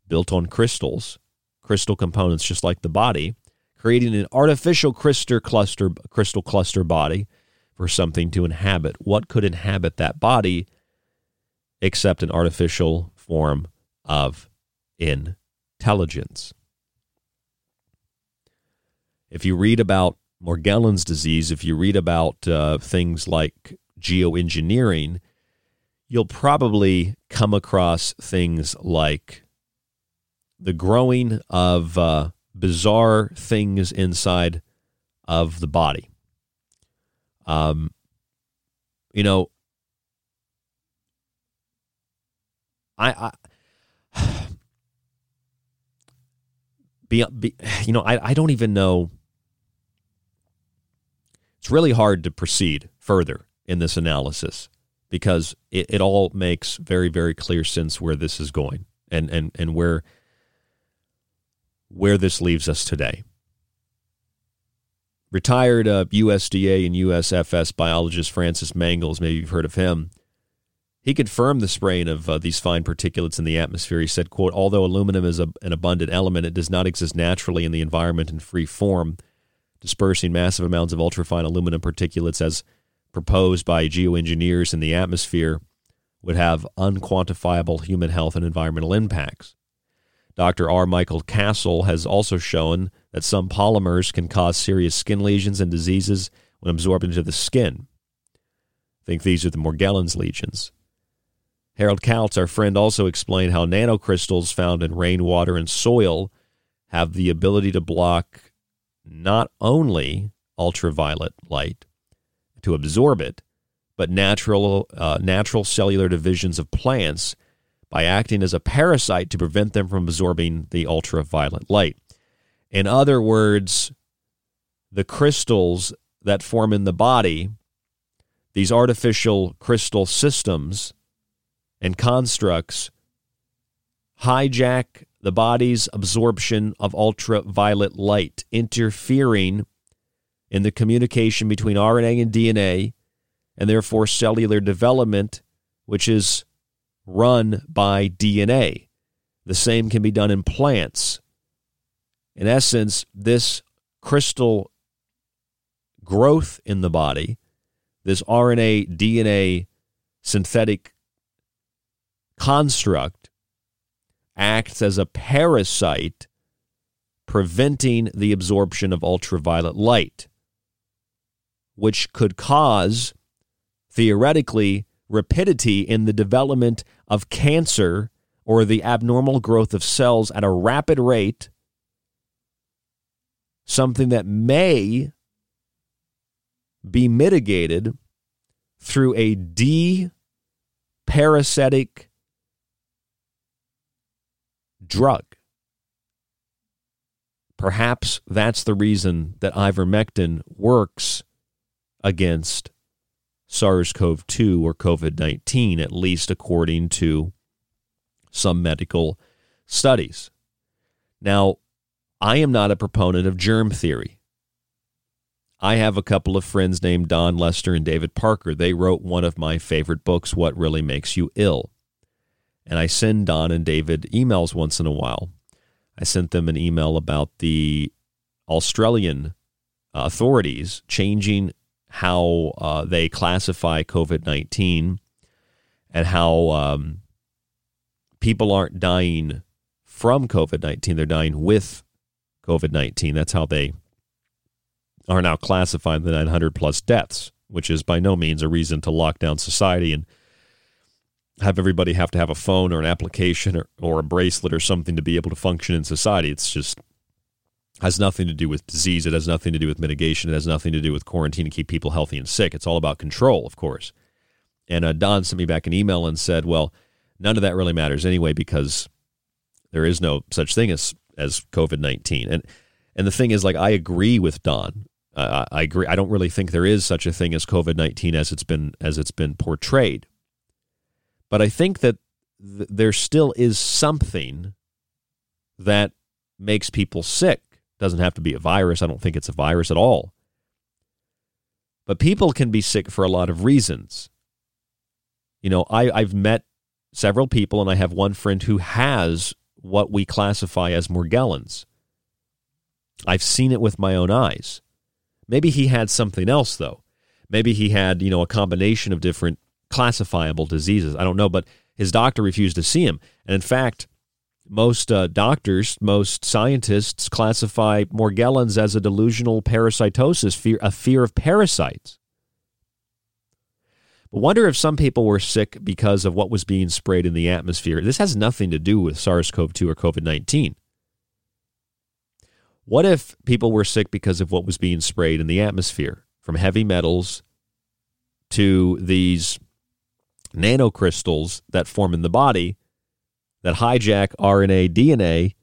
built on crystals, crystal components, just like the body, creating an artificial crystal cluster, crystal cluster body for something to inhabit. What could inhabit that body except an artificial form of intelligence? If you read about Morgellons disease, if you read about uh, things like geoengineering, you'll probably come across things like the growing of uh, bizarre things inside of the body. Um, you know, I, I be, be, you know, I, I don't even know. It's really hard to proceed further in this analysis because it, it all makes very, very clear sense where this is going and, and, and where where this leaves us today. Retired uh, USDA and USFS biologist Francis Mangels, maybe you've heard of him, he confirmed the spraying of uh, these fine particulates in the atmosphere. He said, quote, although aluminum is a, an abundant element, it does not exist naturally in the environment in free form. Dispersing massive amounts of ultrafine aluminum particulates as proposed by geoengineers in the atmosphere would have unquantifiable human health and environmental impacts. Dr. R. Michael Castle has also shown that some polymers can cause serious skin lesions and diseases when absorbed into the skin. I think these are the Morgellons lesions. Harold Kautz, our friend, also explained how nanocrystals found in rainwater and soil have the ability to block not only ultraviolet light, to absorb it, but natural, uh, natural cellular divisions of plants by acting as a parasite to prevent them from absorbing the ultraviolet light. In other words, the crystals that form in the body, these artificial crystal systems and constructs, hijack the body's absorption of ultraviolet light, interfering in the communication between RNA and DNA, and therefore cellular development, which is run by DNA. The same can be done in plants. In essence, this crystal growth in the body, this RNA DNA synthetic construct, acts as a parasite preventing the absorption of ultraviolet light which could cause, theoretically, rapidity in the development of cancer or the abnormal growth of cells at a rapid rate, something that may be mitigated through a de-parasitic drug. Perhaps that's the reason that ivermectin works against SARS CoV 2 or COVID 19, at least according to some medical studies. Now, I am not a proponent of germ theory. I have a couple of friends named Dawn Lester and David Parker. They wrote one of my favorite books, What Really Makes You Ill. And I send Don and David emails once in a while. I sent them an email about the Australian authorities changing how uh, they classify COVID 19 and how um, people aren't dying from COVID 19, they're dying with COVID 19. That's how they are now classifying the 900 plus deaths, which is by no means a reason to lock down society and have everybody have to have a phone or an application or, or a bracelet or something to be able to function in society. It's just has nothing to do with disease. It has nothing to do with mitigation. It has nothing to do with quarantine to keep people healthy and sick. It's all about control, of course. And uh, Dawn sent me back an email and said, well, none of that really matters anyway because there is no such thing as as COVID nineteen. And and the thing is, like, I agree with Dawn. Uh, I agree. I don't really think there is such a thing as COVID nineteen as it's been as it's been portrayed. But I think that th- there still is something that makes people sick. Doesn't have to be a virus. I don't think it's a virus at all. But people can be sick for a lot of reasons. You know, I, I've met several people, and I have one friend who has what we classify as Morgellons. I've seen it with my own eyes. Maybe he had something else, though. Maybe he had, you know, a combination of different classifiable diseases. I don't know, but his doctor refused to see him. And in fact, most uh, doctors, most scientists classify Morgellons as a delusional parasitosis, fear, a fear of parasites. But wonder if some people were sick because of what was being sprayed in the atmosphere. This has nothing to do with SARS CoV 2 or COVID 19. What if people were sick because of what was being sprayed in the atmosphere, from heavy metals to these nanocrystals that form in the body that hijack RNA, DNA,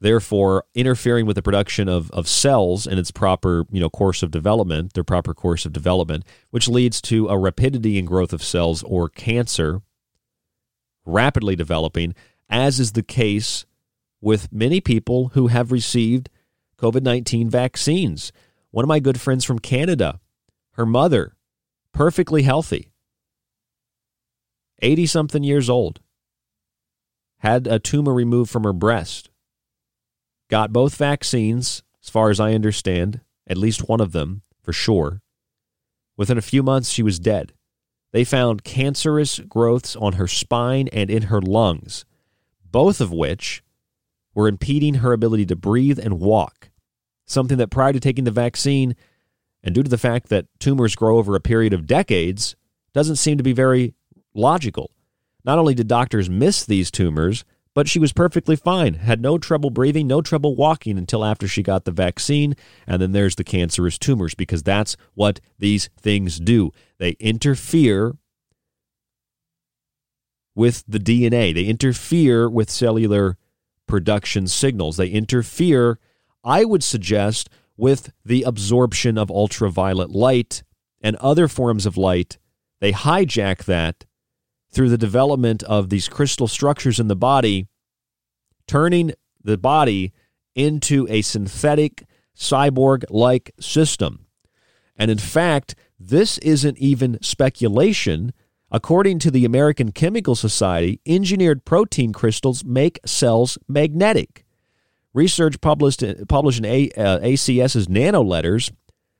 therefore interfering with the production of, of cells in its proper you know course of development, their proper course of development, which leads to a rapidity in growth of cells or cancer rapidly developing, as is the case with many people who have received COVID 19 vaccines. One of my good friends from Canada, her mother, perfectly healthy, 80 something years old, had a tumor removed from her breast, got both vaccines, as far as I understand, at least one of them for sure. Within a few months, she was dead. They found cancerous growths on her spine and in her lungs, both of which were impeding her ability to breathe and walk. Something that prior to taking the vaccine, and due to the fact that tumors grow over a period of decades, doesn't seem to be very logical. Not only did doctors miss these tumors, but she was perfectly fine, had no trouble breathing, no trouble walking until after she got the vaccine. And then there's the cancerous tumors because that's what these things do. They interfere with the DNA, they interfere with cellular production signals, they interfere, I would suggest, with the absorption of ultraviolet light and other forms of light. They hijack that through the development of these crystal structures in the body, turning the body into a synthetic cyborg like system. And in fact, this isn't even speculation. According to the American Chemical Society, engineered protein crystals make cells magnetic. Research published, published in A, uh, ACS's Nano Letters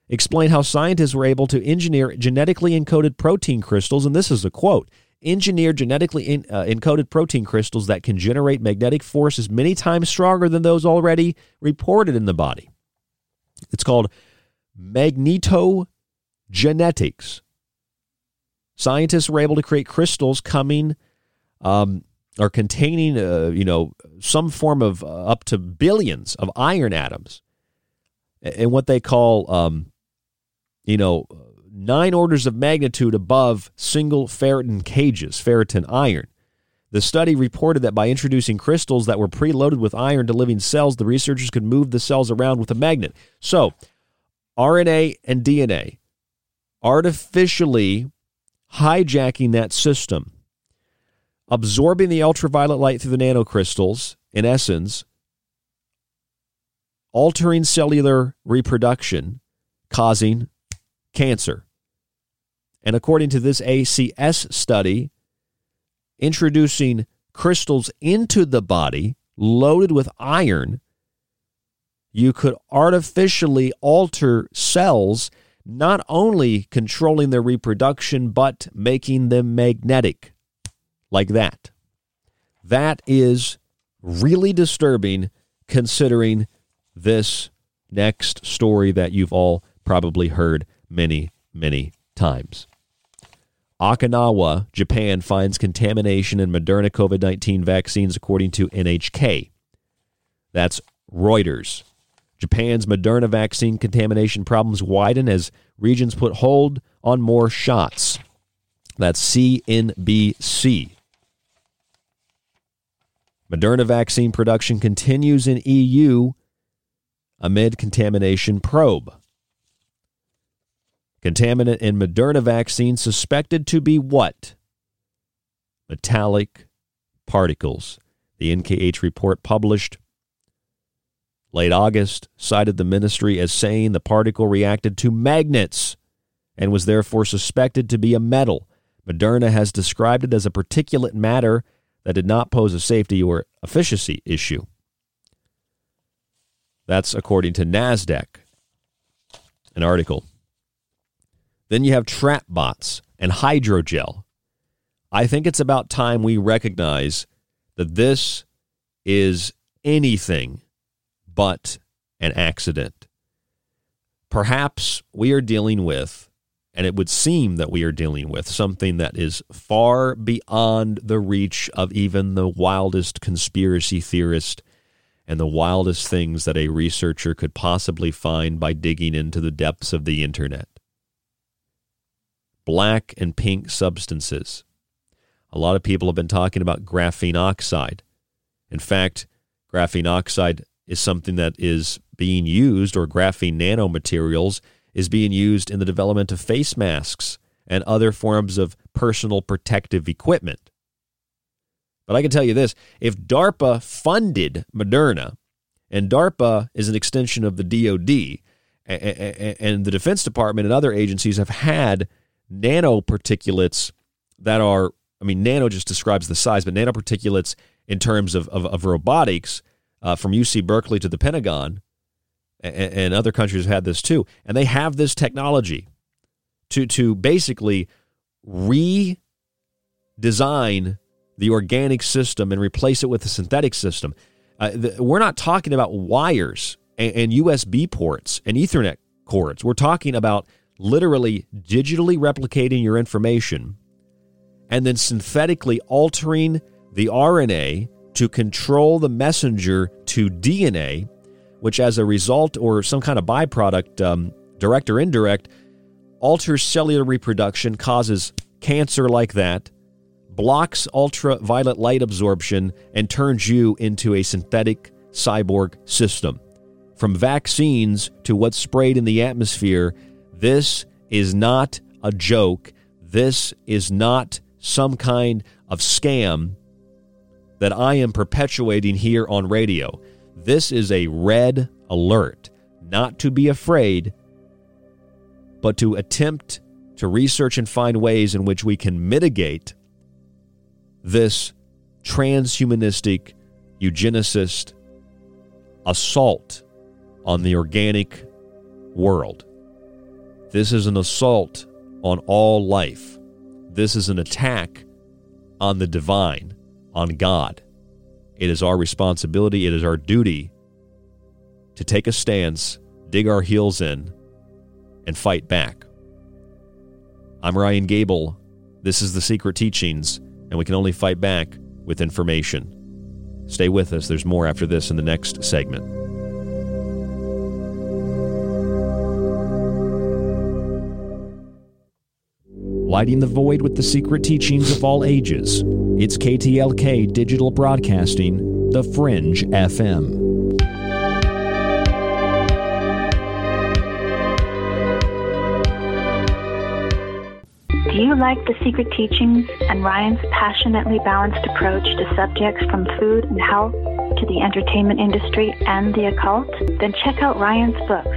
explain how scientists were able to engineer genetically encoded protein crystals, and this is a quote engineered genetically in, uh, encoded protein crystals that can generate magnetic forces many times stronger than those already reported in the body. It's called magnetogenetics. Scientists were able to create crystals coming um, or containing, uh, you know, some form of uh, up to billions of iron atoms, and what they call, um, you know, nine orders of magnitude above single ferritin cages, ferritin iron. The study reported that by introducing crystals that were preloaded with iron to living cells, the researchers could move the cells around with a magnet. So, RNA and DNA artificially hijacking that system, absorbing the ultraviolet light through the nanocrystals, in essence, altering cellular reproduction, causing cancer. And according to this ACS study, introducing crystals into the body loaded with iron, you could artificially alter cells, not only controlling their reproduction, but making them magnetic. Like that. That is really disturbing considering this next story that you've all probably heard many, many times. Okinawa, Japan finds contamination in Moderna COVID 19 vaccines, according to NHK. That's Reuters. Japan's Moderna vaccine contamination problems widen as regions put hold on more shots. That's CNBC. Moderna vaccine production continues in EU amid contamination probe. Contaminant in Moderna vaccine suspected to be what? Metallic particles. The NKH report published late August cited the ministry as saying the particle reacted to magnets and was therefore suspected to be a metal. Moderna has described it as a particulate matter that did not pose a safety or efficiency issue. That's according to NASDAQ, an article. Then you have trap bots and hydrogel. I think it's about time we recognize that this is anything but an accident. Perhaps we are dealing with, and it would seem that we are dealing with, something that is far beyond the reach of even the wildest conspiracy theorist and the wildest things that a researcher could possibly find by digging into the depths of the internet. Black and pink substances. A lot of people have been talking about graphene oxide. In fact, graphene oxide is something that is being used, or graphene nanomaterials is being used in the development of face masks and other forms of personal protective equipment. But I can tell you this if DARPA funded Moderna, and DARPA is an extension of the DoD, and the Defense Department and other agencies have had nanoparticulates that are, I mean, nano just describes the size, but nanoparticulates in terms of, of, of robotics uh, from UC Berkeley to the Pentagon, and, and other countries have had this too, and they have this technology to to basically redesign the organic system and replace it with a synthetic system. Uh, the, we're not talking about wires and, and USB ports and Ethernet cords. We're talking about literally digitally replicating your information and then synthetically altering the RNA to control the messenger to DNA, which as a result or some kind of byproduct, um, direct or indirect, alters cellular reproduction, causes cancer like that, blocks ultraviolet light absorption, and turns you into a synthetic cyborg system. From vaccines to what's sprayed in the atmosphere, this is not a joke. This is not some kind of scam that I am perpetuating here on radio. This is a red alert, not to be afraid, but to attempt to research and find ways in which we can mitigate this transhumanistic, eugenicist assault on the organic world. This is an assault on all life. This is an attack on the divine on God. It is our responsibility, it is our duty to take a stance, dig our heels in, and fight back. I'm Ryan Gable. This is The Secret Teachings, and we can only fight back with information. Stay with us. There's more after this in the next segment. Lighting the void with the secret teachings of all ages. It's KTLK Digital Broadcasting, The Fringe FM. Do you like the secret teachings and Ryan's passionately balanced approach to subjects from food and health to the entertainment industry and the occult? Then check out Ryan's books,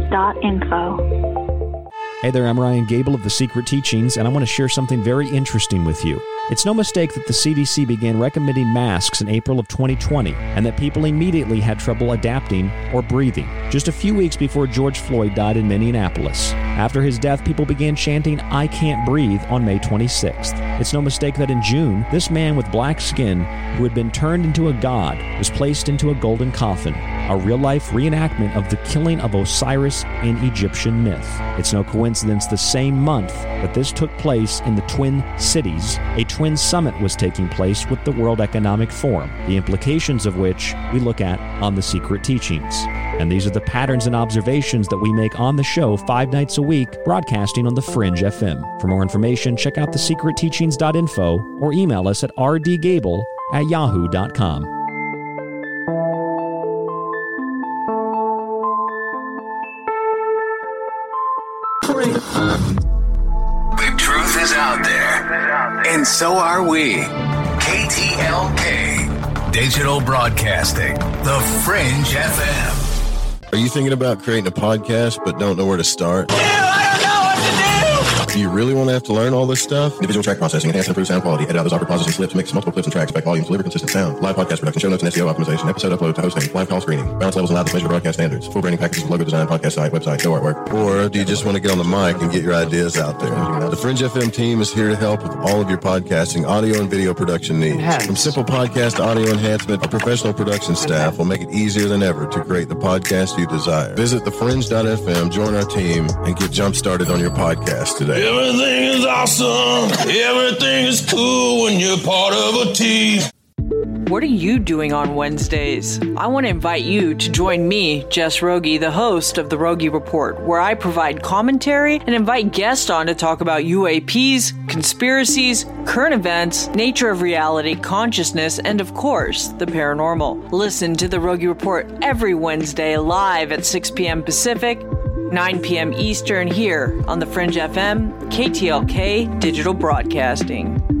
Hey there, I'm Ryan Gable of The Secret Teachings, and I want to share something very interesting with you. It's no mistake that the CDC began recommending masks in April of 2020 and that people immediately had trouble adapting or breathing, just a few weeks before George Floyd died in Minneapolis. After his death, people began chanting, I can't breathe on May 26th. It's no mistake that in June, this man with black skin, who had been turned into a god, was placed into a golden coffin, a real life reenactment of the killing of Osiris in Egyptian myth. It's no coincidence the same month that this took place in the Twin Cities, a Twin Summit was taking place with the World Economic Forum, the implications of which we look at on The Secret Teachings. And these are the patterns and observations that we make on the show five nights a week, broadcasting on The Fringe FM. For more information, check out thesecretteachings.info or email us at rdgable at yahoo.com. and so are we. KTLK, Digital Broadcasting, The Fringe FM. Are you thinking about creating a podcast but don't know where to start? Do you really want to have to learn all this stuff? Individual track processing, enhance and improve sound quality, edit out those awkward pauses and slips, mix multiple clips and tracks, back volumes, deliver consistent sound, live podcast production, show notes and SEO optimization, episode upload to hosting, live call screening, balance levels and loudness measure broadcast standards, full branding packages, logo design, podcast site, website, show artwork. Or do you just want to get on the mic and get your ideas out there? The Fringe FM team is here to help with all of your podcasting, audio and video production needs. From simple podcast to audio enhancement, our professional production staff will make it easier than ever to create the podcast you desire. Visit thefringe.fm, join our team, and get jump started on your podcast today. Everything is awesome. Everything is cool when you're part of a team. What are you doing on Wednesdays? I want to invite you to join me, Jess Rogie, the host of the Rogie Report, where I provide commentary and invite guests on to talk about UAPs, conspiracies, current events, nature of reality, consciousness, and of course, the paranormal. Listen to the Rogie Report every Wednesday live at 6 p.m. Pacific, 9 p.m. Eastern here on the Fringe FM, KTLK Digital Broadcasting.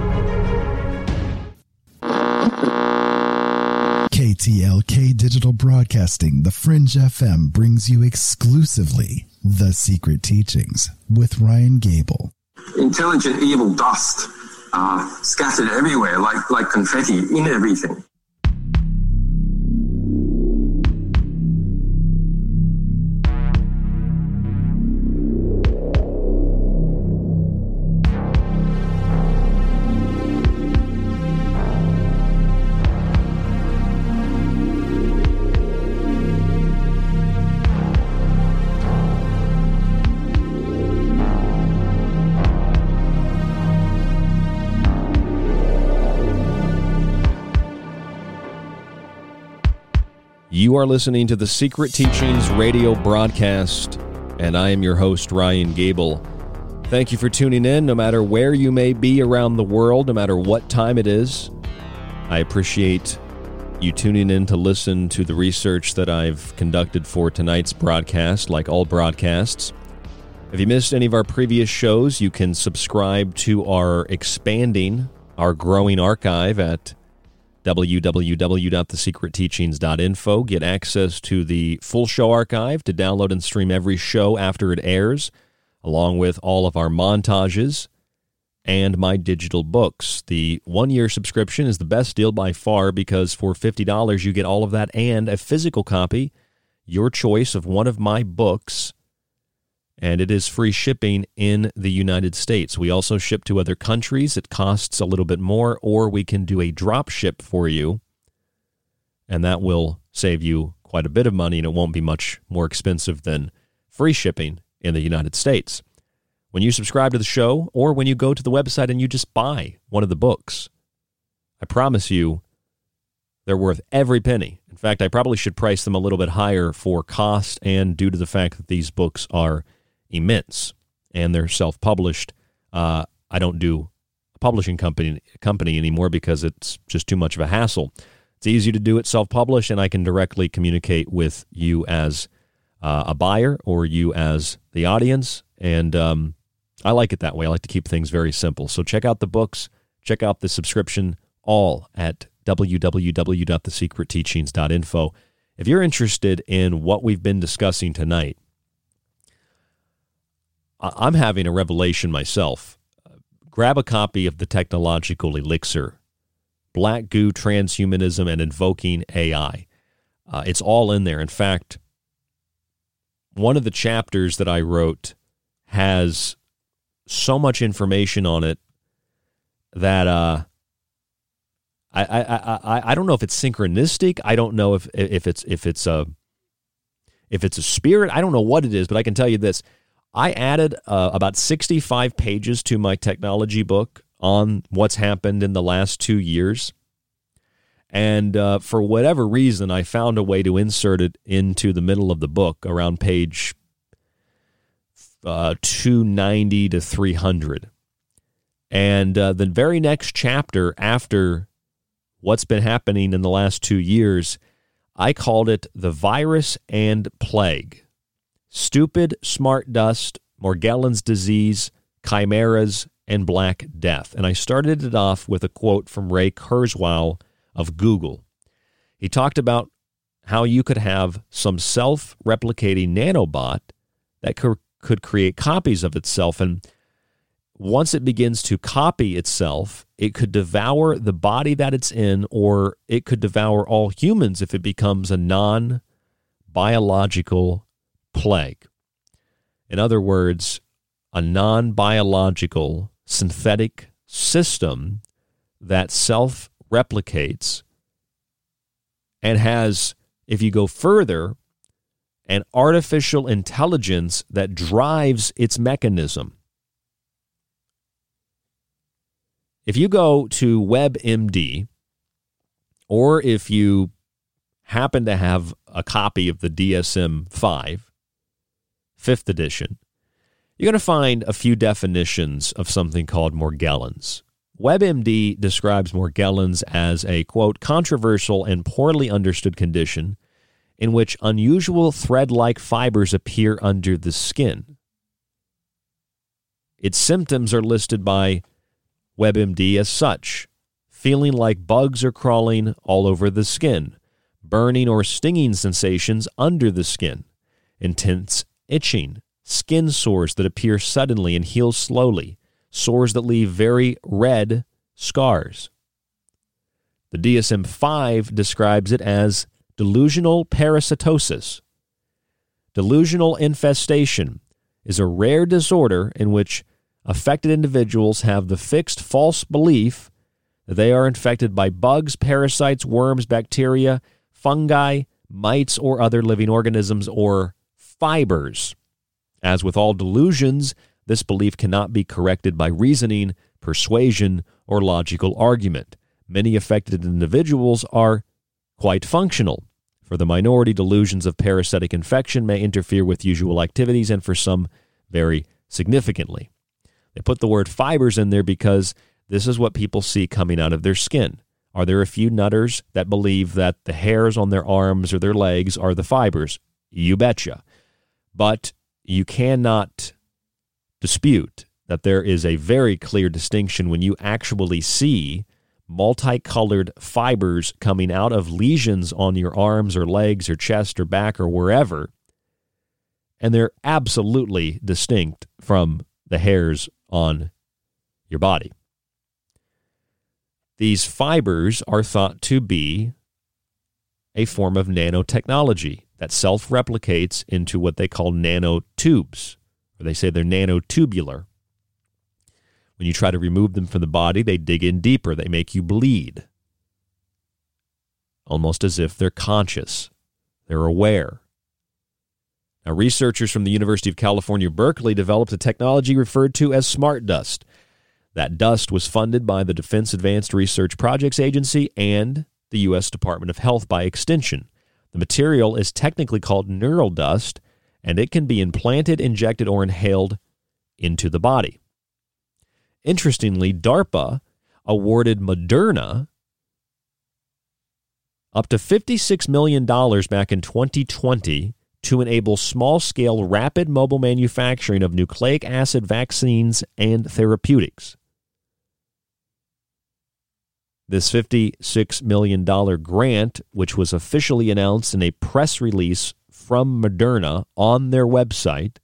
KTLK Digital Broadcasting, The Fringe FM brings you exclusively The Secret Teachings with Ryan Gable. Intelligent evil dust uh, scattered everywhere like, like confetti in everything. You are listening to the Secret Teachings radio broadcast, and I am your host, Ryan Gable. Thank you for tuning in, no matter where you may be around the world, no matter what time it is. I appreciate you tuning in to listen to the research that I've conducted for tonight's broadcast, like all broadcasts. If you missed any of our previous shows, you can subscribe to our expanding, our growing archive at www.thesecretteachings.info. Get access to the full show archive to download and stream every show after it airs, along with all of our montages and my digital books. The one year subscription is the best deal by far because for $50, you get all of that and a physical copy, your choice of one of my books and it is free shipping in the United States. We also ship to other countries. It costs a little bit more, or we can do a drop ship for you, and that will save you quite a bit of money, and it won't be much more expensive than free shipping in the United States. When you subscribe to the show, or when you go to the website and you just buy one of the books, I promise you they're worth every penny. In fact, I probably should price them a little bit higher for cost and due to the fact that these books are immense and they're self-published. Uh, I don't do a publishing company company anymore because it's just too much of a hassle. It's easy to do it self-published, and I can directly communicate with you as uh, a buyer or you as the audience, and um, I like it that way. I like to keep things very simple. So check out the books, check out the subscription, all at www.thesecretteachings.info. If you're interested in what we've been discussing tonight, I'm having a revelation myself. Grab a copy of the Technological Elixir Black Goo, Transhumanism, and Invoking AI. Uh, it's all in there. In fact, one of the chapters that I wrote has so much information on it that uh, I, I, I, I don't know if it's synchronistic. I don't know if if it's if it's a if it's a spirit. I don't know what it is, but I can tell you this: I added uh, about 65 pages to my technology book on what's happened in the last two years. And uh, for whatever reason, I found a way to insert it into the middle of the book around page uh, 290 to 300. And uh, the very next chapter after what's been happening in the last two years, I called it The Virus and Plague. Stupid Smart Dust, Morgellons Disease, Chimeras, and Black Death. And I started it off with a quote from Ray Kurzweil of Google. He talked about how you could have some self replicating nanobot that could, create copies of itself. And once it begins to copy itself, it could devour the body that it's in, or it could devour all humans if it becomes a non biological plague. In other words, a non biological synthetic system that self replicates and has, if you go further, an artificial intelligence that drives its mechanism. If you go to WebMD, or if you happen to have a copy of the DSM 5, fifth edition, you're going to find a few definitions of something called Morgellons. WebMD describes Morgellons as a, quote, controversial and poorly understood condition in which unusual thread like fibers appear under the skin. Its symptoms are listed by WebMD as such feeling like bugs are crawling all over the skin, burning or stinging sensations under the skin, intense itching, skin sores that appear suddenly and heal slowly, sores that leave very red scars. The DSM 5 describes it as delusional parasitosis. Delusional infestation is a rare disorder in which affected individuals have the fixed false belief that they are infected by bugs, parasites, worms, bacteria, fungi, mites, or other living organisms, or fibers. As with all delusions, this belief cannot be corrected by reasoning, persuasion, or logical argument. Many affected individuals are quite functional. For the minority, delusions of parasitic infection may interfere with usual activities, and for some, very significantly. They put the word fibers in there because this is what people see coming out of their skin. Are there a few nutters that believe that the hairs on their arms or their legs are the fibers? You betcha. But you cannot dispute that there is a very clear distinction when you actually see multicolored fibers coming out of lesions on your arms or legs or chest or back or wherever. And they're absolutely distinct from the hairs on your body. These fibers are thought to be a form of nanotechnology that self replicates into what they call nanotubes, or they say they're nanotubular. When you try to remove them from the body, they dig in deeper, they make you bleed, almost as if they're conscious, they're aware. Now, researchers from the University of California, Berkeley developed a technology referred to as smart dust. That dust was funded by the Defense Advanced Research Projects Agency and the U.S. Department of Health by extension. The material is technically called neural dust, and it can be implanted, injected, or inhaled into the body. Interestingly, DARPA awarded Moderna up to $56 million back in 2020 to enable small scale, rapid mobile manufacturing of nucleic acid vaccines and therapeutics. This $56 million grant, which was officially announced in a press release from Moderna on their website,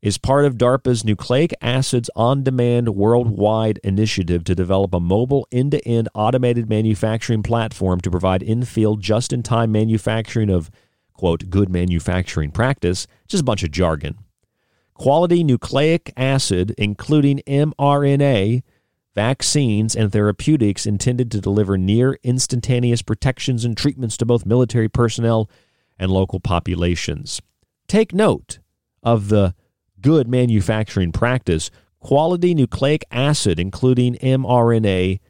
is part of DARPA's Nucleic Acids on Demand Worldwide initiative to develop a mobile end to end automated manufacturing platform to provide in field, just in time manufacturing of quote, good manufacturing practice, just a bunch of jargon. Quality nucleic acid, including mRNA, vaccines, and therapeutics intended to deliver near instantaneous protections and treatments to both military personnel and local populations. Take note of the good manufacturing practice quality nucleic acid, including mRNA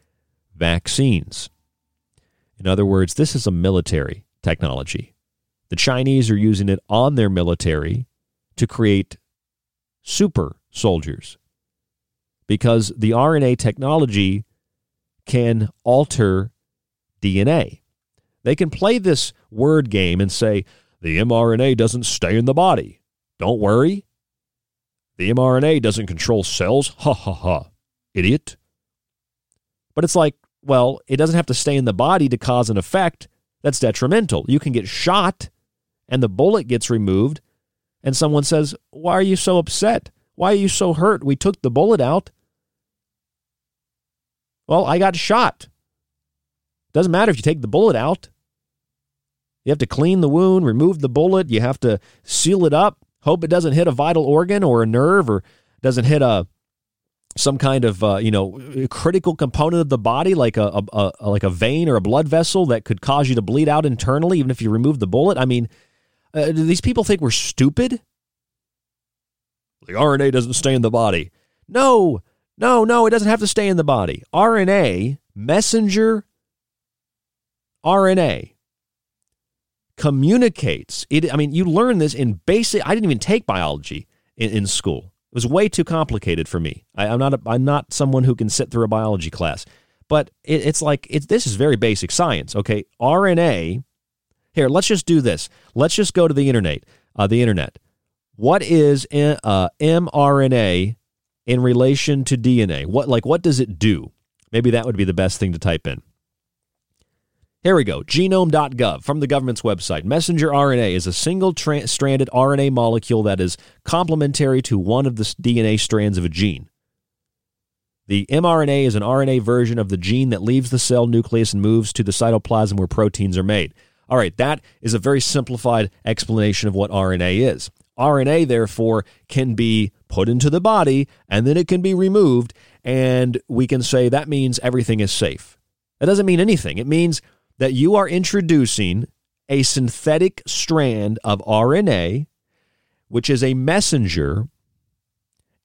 vaccines. In other words, this is a military technology. The Chinese are using it on their military to create super soldiers because the RNA technology can alter DNA. They can play this word game and say, the mRNA doesn't stay in the body. Don't worry. The mRNA doesn't control cells. Ha ha ha. Idiot. But it's like, well, it doesn't have to stay in the body to cause an effect that's detrimental. You can get shot and the bullet gets removed, and someone says, Why are you so upset? Why are you so hurt? We took the bullet out. Well, I got shot. Doesn't matter if you take the bullet out. You have to clean the wound, remove the bullet. You have to seal it up, hope it doesn't hit a vital organ or a nerve or doesn't hit a some kind of uh, you know critical component of the body like a, a, a, like a vein or a blood vessel that could cause you to bleed out internally even if you remove the bullet. I mean, uh, do these people think we're stupid? The RNA doesn't stay in the body. No, no, no, it doesn't have to stay in the body. RNA, messenger RNA, communicates. It, I mean, you learn this in basic. I didn't even take biology in, in school. It was way too complicated for me. I, am not. A, I'm not someone who can sit through a biology class. But it, it's like it, this is very basic science. Okay, RNA here, let's just do this. Let's just go to the internet. Uh, the internet. What is uh, mRNA in relation to DNA? What like what does it do? Maybe that would be the best thing to type in. Here we go. Genome.gov from the government's website. Messenger RNA is a single tra- stranded RNA molecule that is complementary to one of the DNA strands of a gene. The mRNA is an RNA version of the gene that leaves the cell nucleus and moves to the cytoplasm where proteins are made. All right, that is a very simplified explanation of what RNA is. RNA, therefore, can be put into the body and then it can be removed, and we can say that means everything is safe. That doesn't mean anything. It means that you are introducing a synthetic strand of RNA, which is a messenger,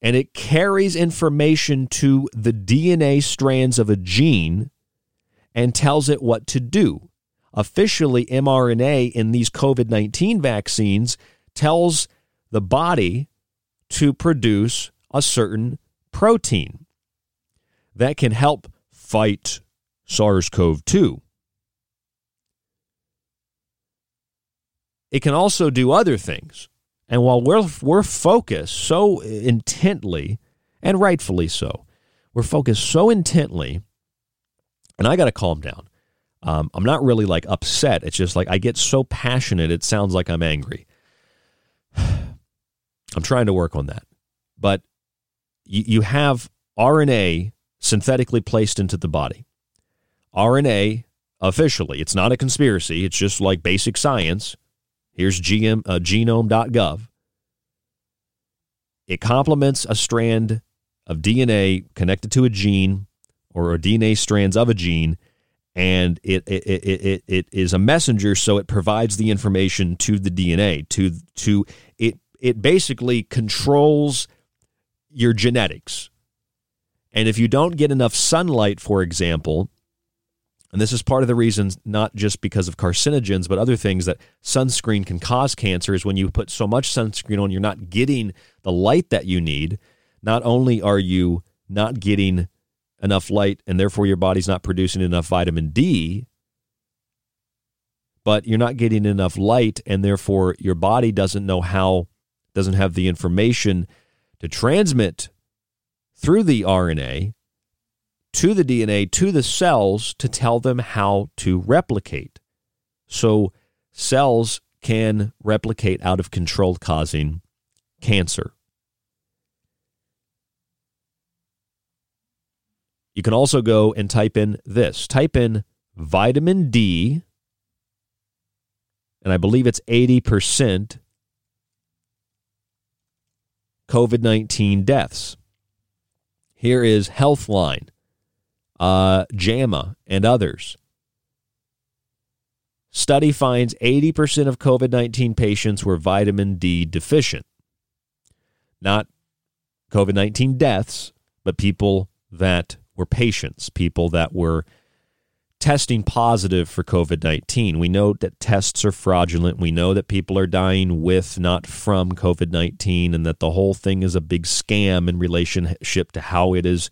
and it carries information to the DNA strands of a gene and tells it what to do. Officially, mRNA in these COVID 19 vaccines tells the body to produce a certain protein that can help fight SARS CoV 2. It can also do other things. And while we're, we're focused so intently, and rightfully so, we're focused so intently, and I got to calm down. Um, I'm not really like upset. It's just like I get so passionate, it sounds like I'm angry. I'm trying to work on that. But you, you have RNA synthetically placed into the body. RNA, officially, it's not a conspiracy, it's just like basic science Here's GM, uh, genome.gov. It complements a strand of DNA connected to a gene or a DNA strands of a gene, and it, it, it, it, it is a messenger, so it provides the information to the DNA. To, to it, it basically controls your genetics. And if you don't get enough sunlight, for example, and this is part of the reason, not just because of carcinogens, but other things that sunscreen can cause cancer is when you put so much sunscreen on, you're not getting the light that you need. Not only are you not getting enough light and therefore your body's not producing enough vitamin D, but you're not getting enough light and therefore your body doesn't know how, doesn't have the information to transmit through the RNA to the DNA, to the cells to tell them how to replicate. So cells can replicate out of control, causing cancer. You can also go and type in this type in vitamin D, and I believe it's 80% COVID 19 deaths. Here is Healthline uh, JAMA, and others. Study finds 80% of COVID 19 patients were vitamin D deficient. Not COVID 19 deaths, but people that were patients, people that were testing positive for COVID 19. We know that tests are fraudulent. We know that people are dying with, not from COVID 19, and that the whole thing is a big scam in relationship to how it is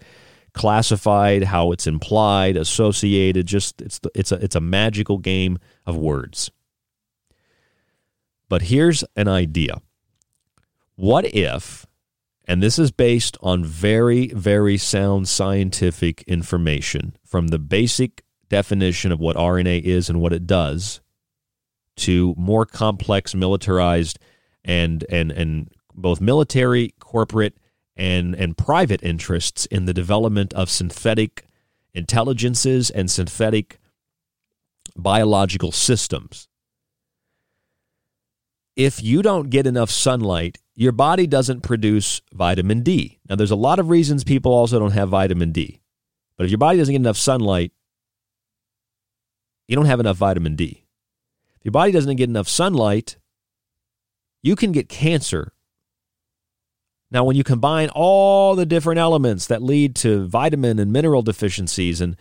classified, how it's implied, associated. Just it's it's a it's a magical game of words. But here's an idea. What if, and this is based on very, very sound scientific information from the basic definition of what RNA is and what it does to more complex militarized and and and both military, corporate, and, and private interests in the development of synthetic intelligences and synthetic biological systems. If you don't get enough sunlight, your body doesn't produce vitamin D. Now, there's a lot of reasons people also don't have vitamin D. But if your body doesn't get enough sunlight, you don't have enough vitamin D. If your body doesn't get enough sunlight, you can get cancer now, when you combine all the different elements that lead to vitamin and mineral deficiencies and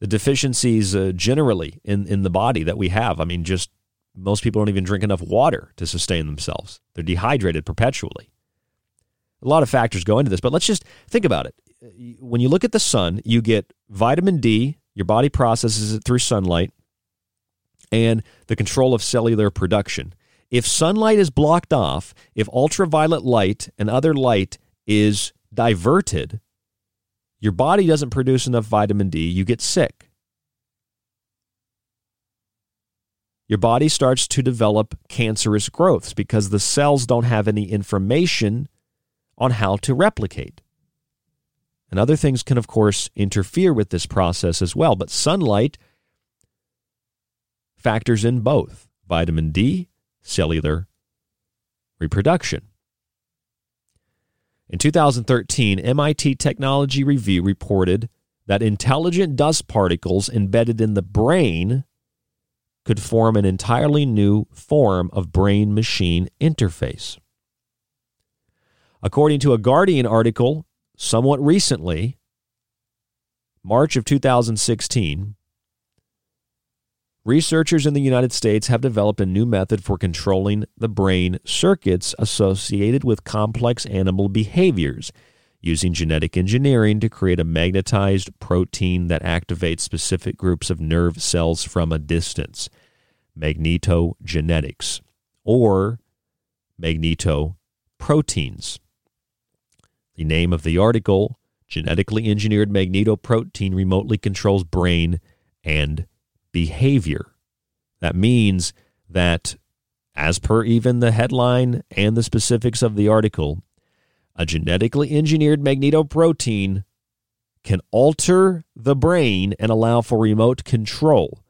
the deficiencies uh, generally in, in the body that we have, I mean, just most people don't even drink enough water to sustain themselves. They're dehydrated perpetually. A lot of factors go into this, but let's just think about it. When you look at the sun, you get vitamin D, your body processes it through sunlight, and the control of cellular production. If sunlight is blocked off, if ultraviolet light and other light is diverted, your body doesn't produce enough vitamin D, you get sick. Your body starts to develop cancerous growths because the cells don't have any information on how to replicate. And other things can, of course, interfere with this process as well. But sunlight factors in both vitamin D cellular reproduction. In 2013, MIT Technology Review reported that intelligent dust particles embedded in the brain could form an entirely new form of brain machine interface. According to a Guardian article somewhat recently, March of 2016, researchers in the United States have developed a new method for controlling the brain circuits associated with complex animal behaviors using genetic engineering to create a magnetized protein that activates specific groups of nerve cells from a distance. Magnetogenetics or magnetoproteins. The name of the article genetically engineered magnetoprotein remotely controls brain and behavior. That means that, as per even the headline and the specifics of the article, a genetically engineered magnetoprotein can alter the brain and allow for remote control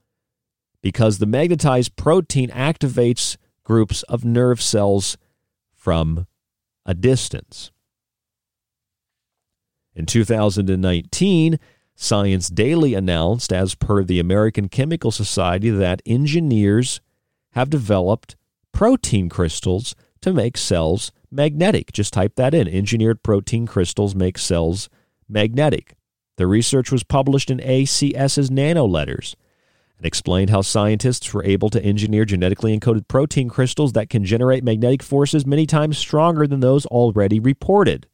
because the magnetized protein activates groups of nerve cells from a distance. In 2019, Science Daily announced, as per the American Chemical Society, that engineers have developed protein crystals to make cells magnetic. Just type that in. Engineered protein crystals make cells magnetic. The research was published in ACS's Nano Letters and explained how scientists were able to engineer genetically encoded protein crystals that can generate magnetic forces many times stronger than those already reported.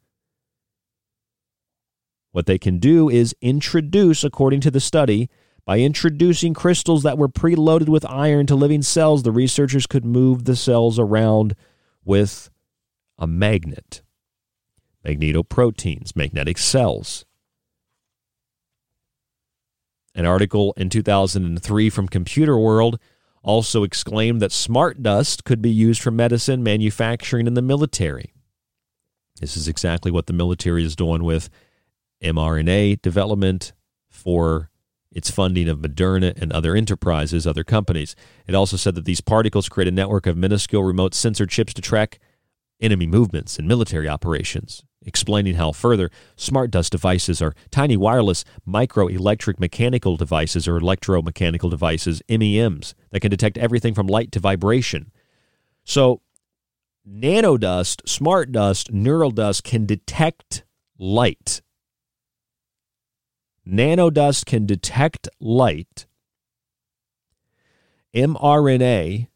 What they can do is introduce, according to the study, by introducing crystals that were preloaded with iron to living cells, the researchers could move the cells around with a magnet. Magnetoproteins, magnetic cells. An article in 2003 from Computer World also exclaimed that smart dust could be used for medicine, manufacturing, and the military. This is exactly what the military is doing with mRNA development for its funding of Moderna and other enterprises, other companies. It also said that these particles create a network of minuscule remote sensor chips to track enemy movements and military operations, explaining how further smart dust devices are tiny wireless microelectric mechanical devices or electromechanical devices, MEMs, that can detect everything from light to vibration. So, nanodust, smart dust, neural dust can detect light Nanodust can detect light. mRNA,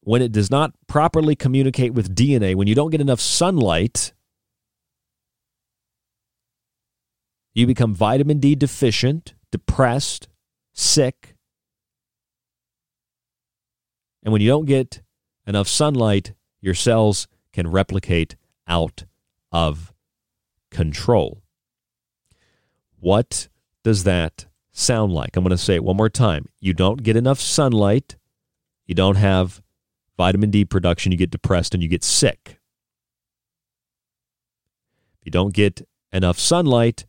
when it does not properly communicate with DNA, when you don't get enough sunlight, you become vitamin D deficient, depressed, sick. And when you don't get enough sunlight, your cells can replicate out of control. What does that sound like? I'm going to say it one more time. You don't get enough sunlight, you don't have vitamin D production, you get depressed and you get sick. If you don't get enough sunlight,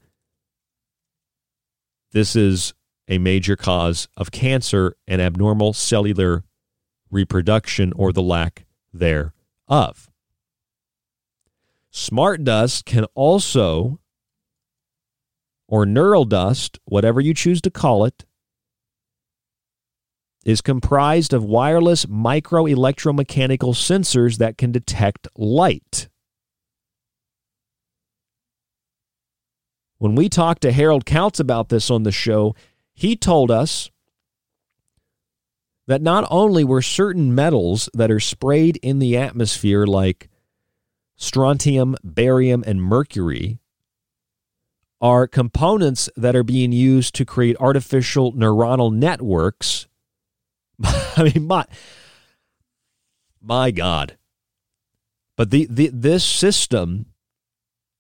this is a major cause of cancer and abnormal cellular reproduction or the lack thereof. Smart dust can also or neural dust, whatever you choose to call it, is comprised of wireless micro electromechanical sensors that can detect light. When we talked to Harald Kautz about this on the show, he told us that not only were certain metals that are sprayed in the atmosphere, like strontium, barium, and mercury, are components that are being used to create artificial neuronal networks. I mean, my, my God. But the, the this system,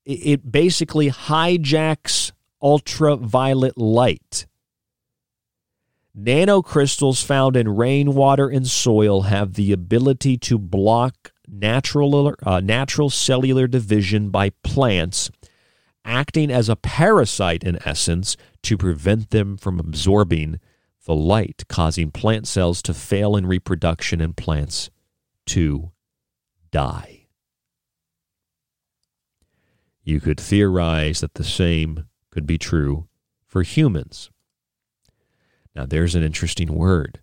it, basically hijacks ultraviolet light. Nanocrystals found in rainwater and soil have the ability to block natural, uh, natural cellular division by plants acting as a parasite in essence to prevent them from absorbing the light, causing plant cells to fail in reproduction and plants to die. You could theorize that the same could be true for humans. Now, there's an interesting word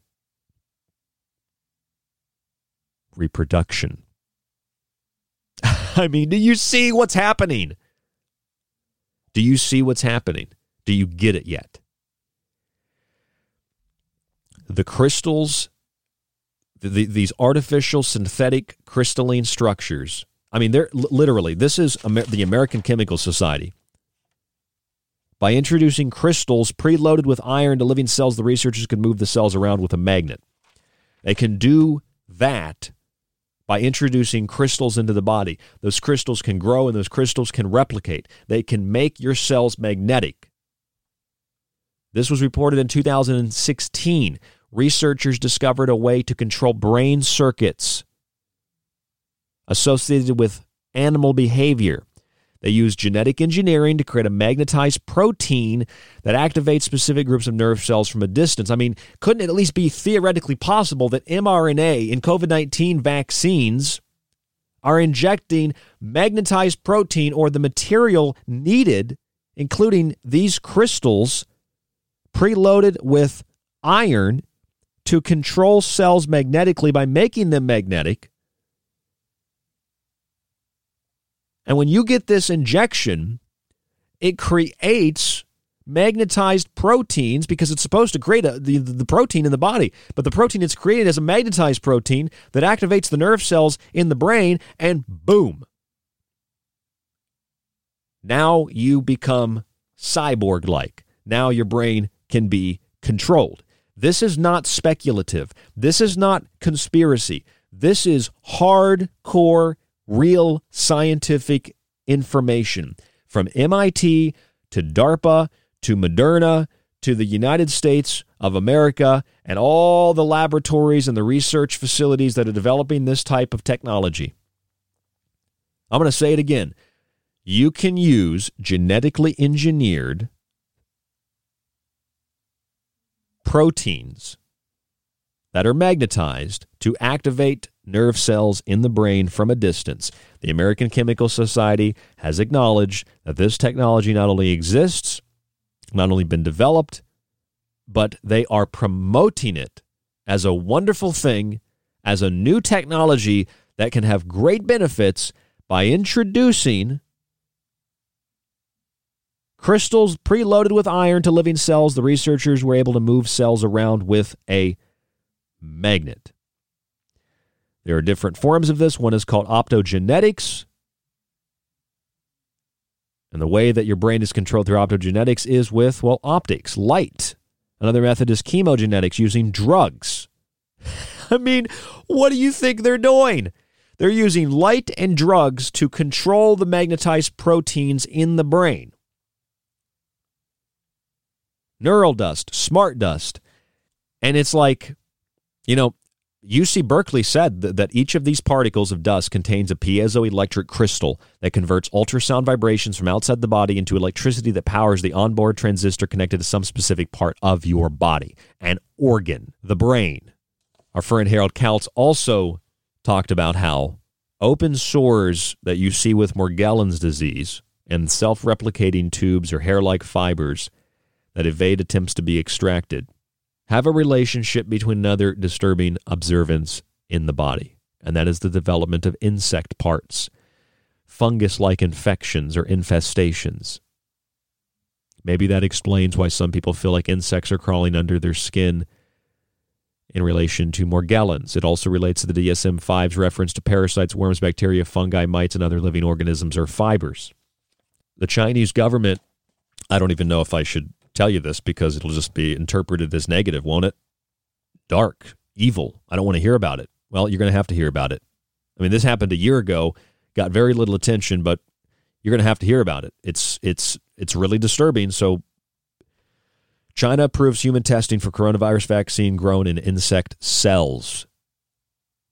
reproduction. I mean, do you see what's happening? Do you see what's happening? Do you get it yet? the crystals, the, these artificial synthetic crystalline structures. I mean, they're literally, this is Amer- the American Chemical Society. By introducing crystals preloaded with iron to living cells, the researchers can move the cells around with a magnet. They can do that by introducing crystals into the body. Those crystals can grow and those crystals can replicate. They can make your cells magnetic. This was reported in 2016. Researchers discovered a way to control brain circuits associated with animal behavior. They use genetic engineering to create a magnetized protein that activates specific groups of nerve cells from a distance. I mean, couldn't it at least be theoretically possible that mRNA in COVID 19 vaccines are injecting magnetized protein or the material needed, including these crystals preloaded with iron, to control cells magnetically by making them magnetic? And when you get this injection, it creates magnetized proteins because it's supposed to create a, the, the protein in the body. But the protein it's created is a magnetized protein that activates the nerve cells in the brain, and boom. Now you become cyborg like. Now your brain can be controlled. This is not speculative. This is not conspiracy. This is hardcore real scientific information from MIT to DARPA to Moderna to the United States of America and all the laboratories and the research facilities that are developing this type of technology. I'm going to say it again. You can use genetically engineered proteins that are magnetized to activate nerve cells in the brain from a distance. The American Chemical Society has acknowledged that this technology not only exists, not only been developed, but they are promoting it as a wonderful thing, as a new technology that can have great benefits by introducing crystals preloaded with iron to living cells. The researchers were able to move cells around with a magnet. There are different forms of this. One is called optogenetics. And the way that your brain is controlled through optogenetics is with, well, optics, light. Another method is chemogenetics using drugs. I mean, what do you think they're doing? They're using light and drugs to control the magnetized proteins in the brain. Neural dust, smart dust. And it's like, you know, UC Berkeley said that each of these particles of dust contains a piezoelectric crystal that converts ultrasound vibrations from outside the body into electricity that powers the onboard transistor connected to some specific part of your body, an organ, the brain. Our friend Harald Kautz also talked about how open sores that you see with Morgellons disease and self replicating tubes or hair like fibers that evade attempts to be extracted have a relationship between another disturbing observance in the body, and that is the development of insect parts, fungus like infections or infestations. Maybe that explains why some people feel like insects are crawling under their skin in relation to Morgellons. It also relates to the DSM 5's reference to parasites, worms, bacteria, fungi, mites, and other living organisms or fibers. The Chinese government, I don't even know if I should tell you this because it'll just be interpreted as negative, won't it? Dark, evil. I don't want to hear about it. Well, you're going to have to hear about it. I mean, this happened a year ago, got very little attention, but you're going to have to hear about it. It's it's it's really disturbing. So China approves human testing for coronavirus vaccine grown in insect cells.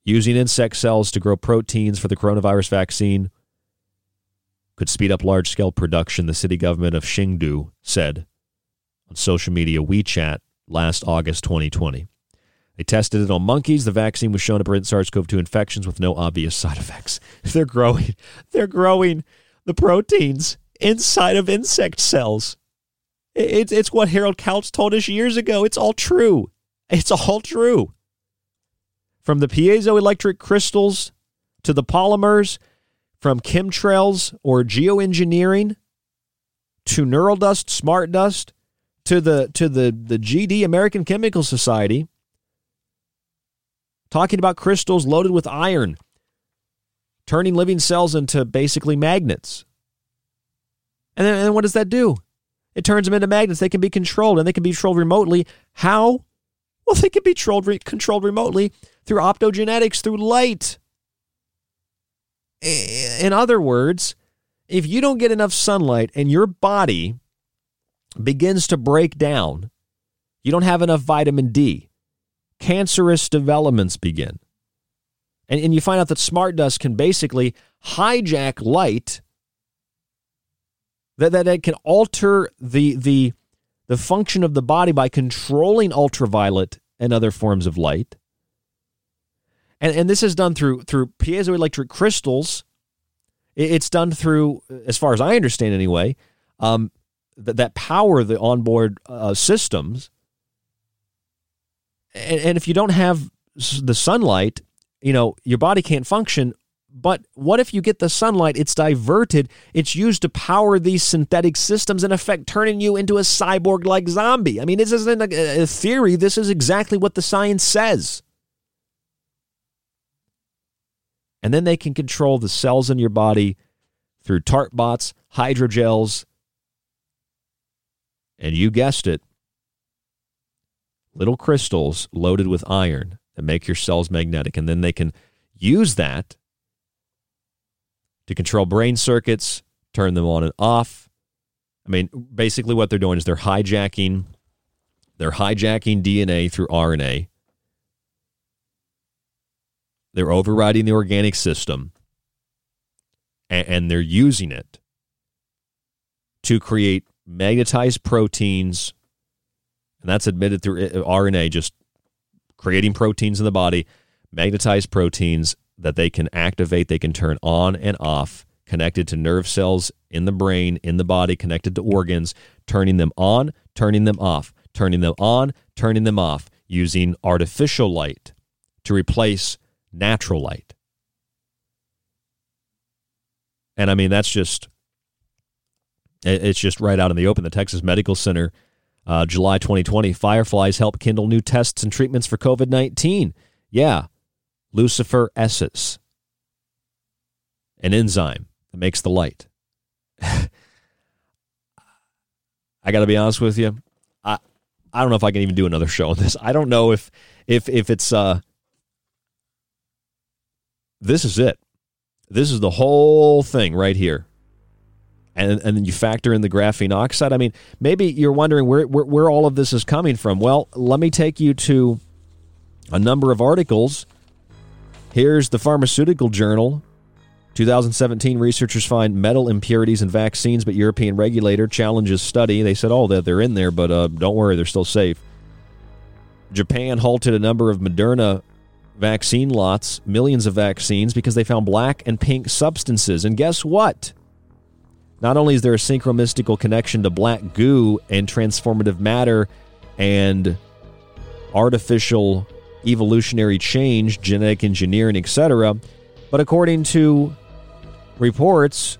Using insect cells to grow proteins for the coronavirus vaccine could speed up large scale production, the city government of Chengdu said on social media WeChat last August 2020. They tested it on monkeys. The vaccine was shown to prevent SARS-CoV-2 infections with no obvious side effects. They're growing. They're growing the proteins inside of insect cells. It's it's what Harald Kautz told us years ago. It's all true. It's all true. From the piezoelectric crystals to the polymers, from chemtrails or geoengineering to neural dust, smart dust, to the to the the GD American Chemical Society talking about crystals loaded with iron, turning living cells into basically magnets. And then, and what does that do? It turns them into magnets. They can be controlled and they can be controlled remotely. How? Well, they can be controlled, re- controlled remotely through optogenetics, through light. In other words, if you don't get enough sunlight and your body begins to break down, you don't have enough vitamin D, cancerous developments begin. And, and you find out that smart dust can basically hijack light that, that it can alter the, the, the function of the body by controlling ultraviolet and other forms of light. And, and this is done through, through piezoelectric crystals. It's done through, as far as I understand anyway, um, that, that power the onboard uh, systems. And, and if you don't have the sunlight, you know, your body can't function but what if you get the sunlight? It's diverted. It's used to power these synthetic systems, in effect, turning you into a cyborg like zombie. I mean, this isn't a, theory. This is exactly what the science says. And then they can control the cells in your body through trap bots, hydrogels, and you guessed it, little crystals loaded with iron that make your cells magnetic. And then they can use that to control brain circuits, turn them on and off. I mean, basically what they're doing is they're hijacking they're hijacking DNA through RNA. They're overriding the organic system and, they're using it to create magnetized proteins and that's admitted through uh, RNA just creating proteins in the body, magnetized proteins that they can activate, they can turn on and off, connected to nerve cells in the brain, in the body, connected to organs, turning them on, turning them off, turning them on, turning them off, using artificial light to replace natural light. And I mean, that's just, it's just right out in the open. The Texas Medical Center, uh, July 2020, fireflies help kindle new tests and treatments for COVID 19. Yeah, Luciferases, an enzyme that makes the light. I got to be honest with you. I I don't know if I can even do another show on this. I don't know if if if it's uh this is it. This is the whole thing right here. And and then you factor in the graphene oxide. I mean, maybe you're wondering where, where where all of this is coming from. Well, let me take you to a number of articles Here's the Pharmaceutical Journal. 2017 researchers find metal impurities in vaccines, but European regulator challenges study. They said, oh, they're in there, but uh, don't worry, they're still safe. Japan halted a number of Moderna vaccine lots, millions of vaccines, because they found black and pink substances. And guess what? Not only is there a synchromystical connection to black goo and transformative matter and artificial evolutionary change, genetic engineering, etc. But according to reports,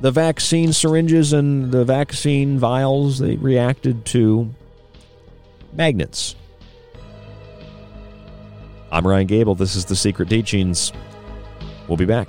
the vaccine syringes and the vaccine vials they reacted to magnets. I'm Ryan Gable. This is The Secret Teachings. We'll be back.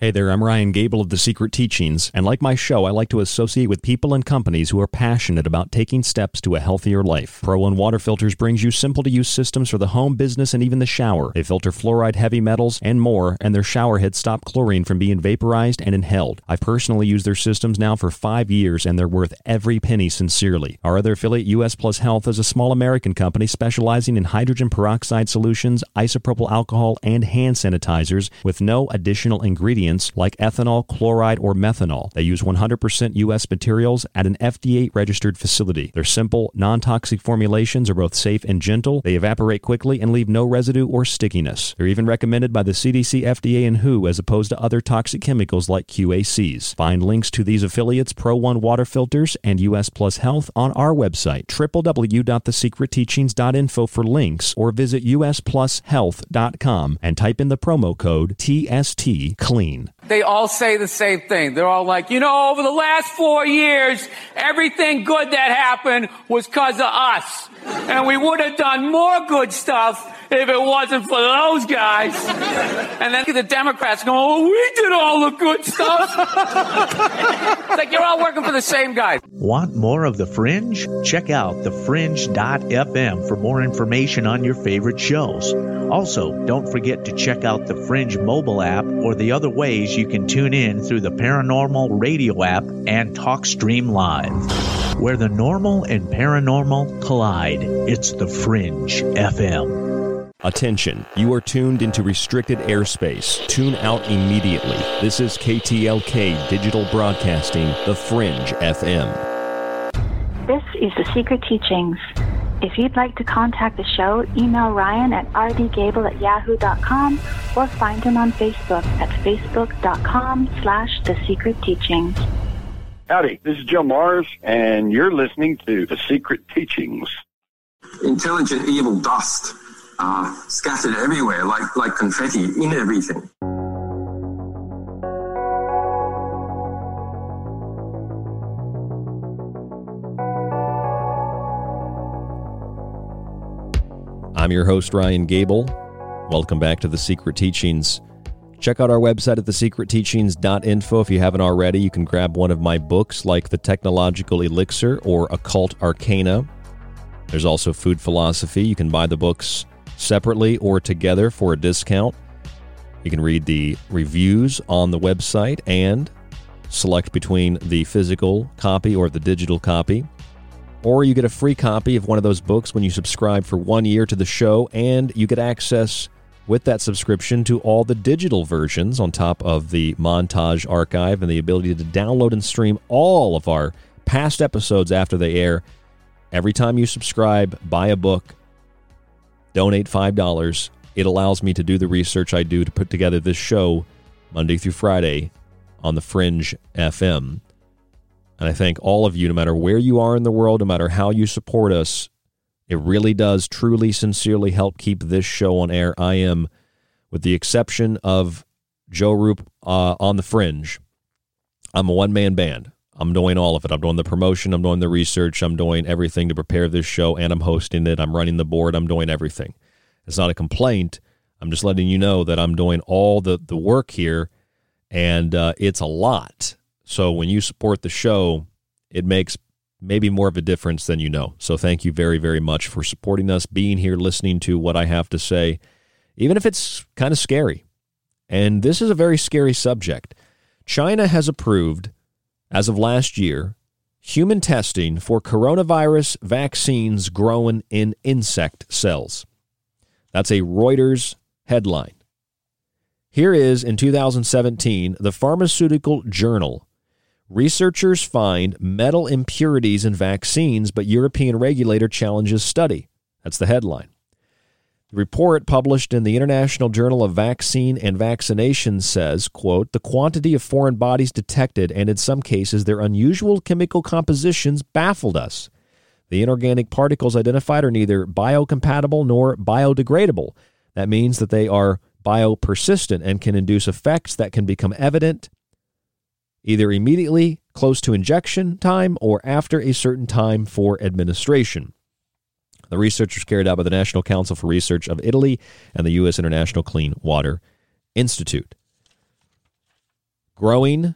Hey there, I'm Ryan Gable of The Secret Teachings, and like my show, I like to associate with people and companies who are passionate about taking steps to a healthier life. Pro One Water Filters brings you simple to use systems for the home, business, and even the shower. They filter fluoride, heavy metals, and more, and their shower heads stop chlorine from being vaporized and inhaled. I've personally used their systems now for five years, and they're worth every penny sincerely. Our other affiliate, US Plus Health, is a small American company specializing in hydrogen peroxide solutions, isopropyl alcohol, and hand sanitizers with no additional ingredients like ethanol, chloride, or methanol. They use 100% U.S. materials at an FDA registered facility. Their simple, non toxic formulations are both safe and gentle. They evaporate quickly and leave no residue or stickiness. They're even recommended by the CDC, FDA, and WHO as opposed to other toxic chemicals like QACs. Find links to these affiliates, Pro One Water Filters, and US Plus Health on our website, www.thesecretteachings.info for links, or visit usplushealth.com and type in the promo code TST CLEAN. They all say the same thing. They're all like, you know, over the last four years, everything good that happened was because of us. And we would have done more good stuff if it wasn't for those guys. And then the Democrats go, oh, we did all the good stuff. like you're all working for the same guy. Want more of The Fringe? Check out thefringe.fm for more information on your favorite shows. Also, don't forget to check out the Fringe mobile app or the other ways you can tune in through the Paranormal Radio app and TalkStream Live. Where the normal and paranormal collide, it's the Fringe FM. Attention, you are tuned into restricted airspace. Tune out immediately. This is KTLK Digital Broadcasting, The Fringe FM. This is The Secret Teachings. If you'd like to contact the show, email Ryan at rdgable at yahoo.com or find him on Facebook at facebook.com slash The Secret Teachings. Howdy, this is Joe Mars, and you're listening to The Secret Teachings. Intelligent evil dust uh, scattered everywhere like, like confetti in everything. I'm your host, Ryan Gable. Welcome back to The Secret Teachings. Check out our website at thesecretteachings.info. If you haven't already, you can grab one of my books like The Technological Elixir or Occult Arcana. There's also Food Philosophy. You can buy the books separately or together for a discount. You can read the reviews on the website and select between the physical copy or the digital copy. Or you get a free copy of one of those books when you subscribe for one year to the show, and you get access with that subscription to all the digital versions on top of the montage archive and the ability to download and stream all of our past episodes after they air. Every time you subscribe, buy a book, donate $5. It allows me to do the research I do to put together this show Monday through Friday on the Fringe FM. And I thank all of you, no matter where you are in the world, no matter how you support us. It really does truly, sincerely help keep this show on air. I am, with the exception of Joe Rupe uh, on the Fringe, I'm a one man band. I'm doing all of it. I'm doing the promotion, I'm doing the research, I'm doing everything to prepare this show, and I'm hosting it. I'm running the board, I'm doing everything. It's not a complaint. I'm just letting you know that I'm doing all the, the work here, and uh, it's a lot. So when you support the show, it makes maybe more of a difference than you know. So thank you very, very much for supporting us, being here, listening to what I have to say, even if it's kind of scary. And this is a very scary subject. China has approved, as of last year, human testing for coronavirus vaccines grown in insect cells. That's a Reuters headline. Here is in 2017 the Pharmaceutical Journal. Researchers find metal impurities in vaccines, but European regulator challenges study. That's the headline. The report published in the International Journal of Vaccine and Vaccination says, quote, the quantity of foreign bodies detected and in some cases their unusual chemical compositions baffled us. The inorganic particles identified are neither biocompatible nor biodegradable. That means that they are biopersistent and can induce effects that can become evident either immediately close to injection time or after a certain time for administration. The research was carried out by the National Council for Research of Italy and the U.S. International Clean Water Institute. Growing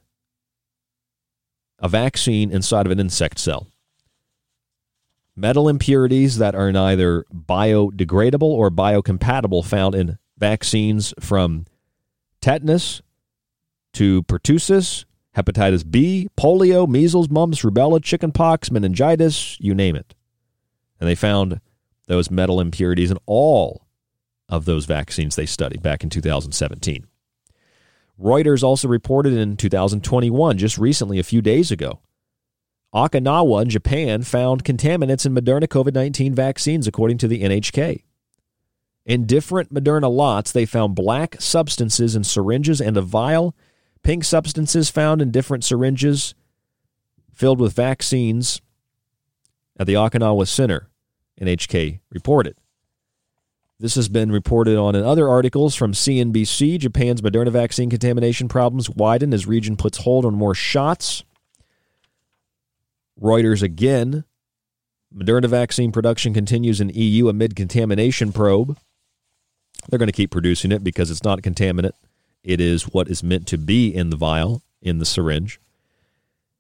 a vaccine inside of an insect cell. Metal impurities that are neither biodegradable or biocompatible found in vaccines from tetanus to pertussis, hepatitis B, polio, measles, mumps, rubella, chickenpox, meningitis, you name it. And they found those metal impurities in all of those vaccines they studied back in 2017. Reuters also reported in 2021, just recently, a few days ago, Okinawa in Japan found contaminants in Moderna COVID 19 vaccines, according to the NHK. In different Moderna lots, they found black substances in syringes and a vial, pink substances found in different syringes filled with vaccines at the Okinawa Center. NHK reported. This has been reported on in other articles from CNBC. Japan's Moderna vaccine contamination problems widen as region puts hold on more shots. Reuters again. Moderna vaccine production continues in EU amid contamination probe. They're going to keep producing it because it's not contaminant. It is what is meant to be in the vial, in the syringe.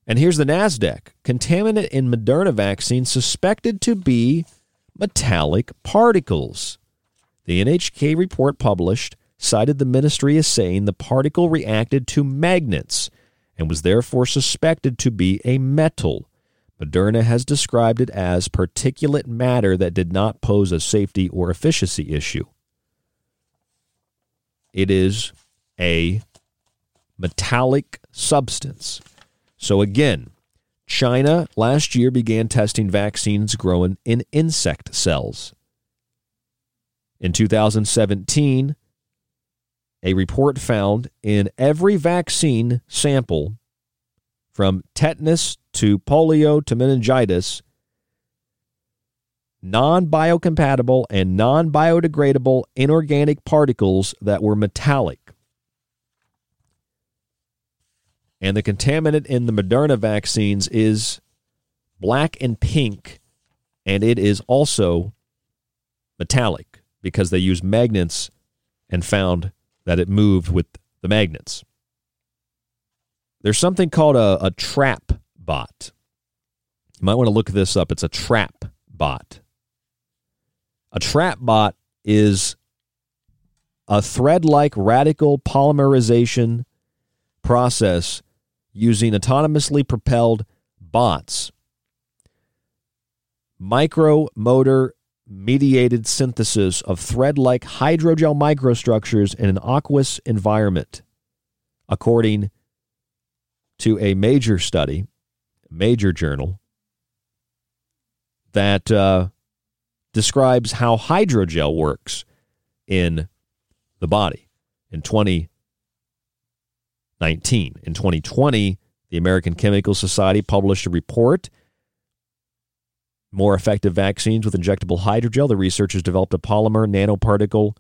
And here's the NASDAQ contaminant in Moderna vaccine suspected to be metallic particles. The NHK report published cited the ministry as saying the particle reacted to magnets and was therefore suspected to be a metal. Moderna has described it as particulate matter that did not pose a safety or efficiency issue. It is a metallic substance. So, again, China last year began testing vaccines grown in insect cells. In 2017, a report found in every vaccine sample from tetanus to polio to meningitis non biocompatible and non biodegradable inorganic particles that were metallic. And the contaminant in the Moderna vaccines is black and pink, and it is also metallic because they use magnets and found that it moved with the magnets. There's something called a, a trap bot. You might want to look this up. It's a trap bot. A trap bot is a thread like radical polymerization process using autonomously propelled bots. Micromotor mediated synthesis of thread like hydrogel microstructures in an aqueous environment, according to a major study, major journal, that uh, describes how hydrogel works in the body. In 20 19. In 2020, the American Chemical Society published a report more effective vaccines with injectable hydrogel. The researchers developed a polymer nanoparticle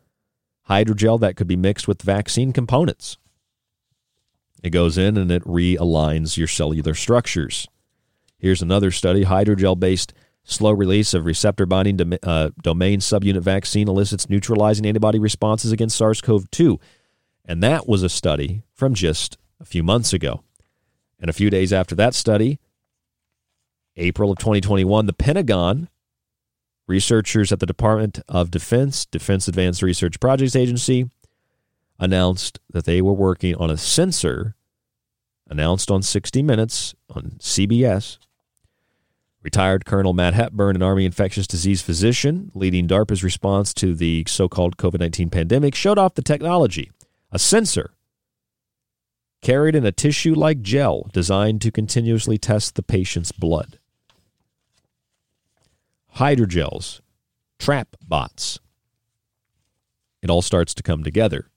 hydrogel that could be mixed with vaccine components. It goes in and it realigns your cellular structures. Here's another study hydrogel based slow release of receptor binding dom- uh, domain subunit vaccine elicits neutralizing antibody responses against SARS CoV 2. And that was a study from just a few months ago. And a few days after that study, April of 2021, the Pentagon, researchers at the Department of Defense, Defense Advanced Research Projects Agency, announced that they were working on a sensor announced on 60 Minutes on CBS. Retired Colonel Matt Hepburn, an Army infectious disease physician leading DARPA's response to the so called COVID 19 pandemic, showed off the technology a sensor carried in a tissue like gel designed to continuously test the patient's blood. Hydrogels, trap bots. It all starts to come together.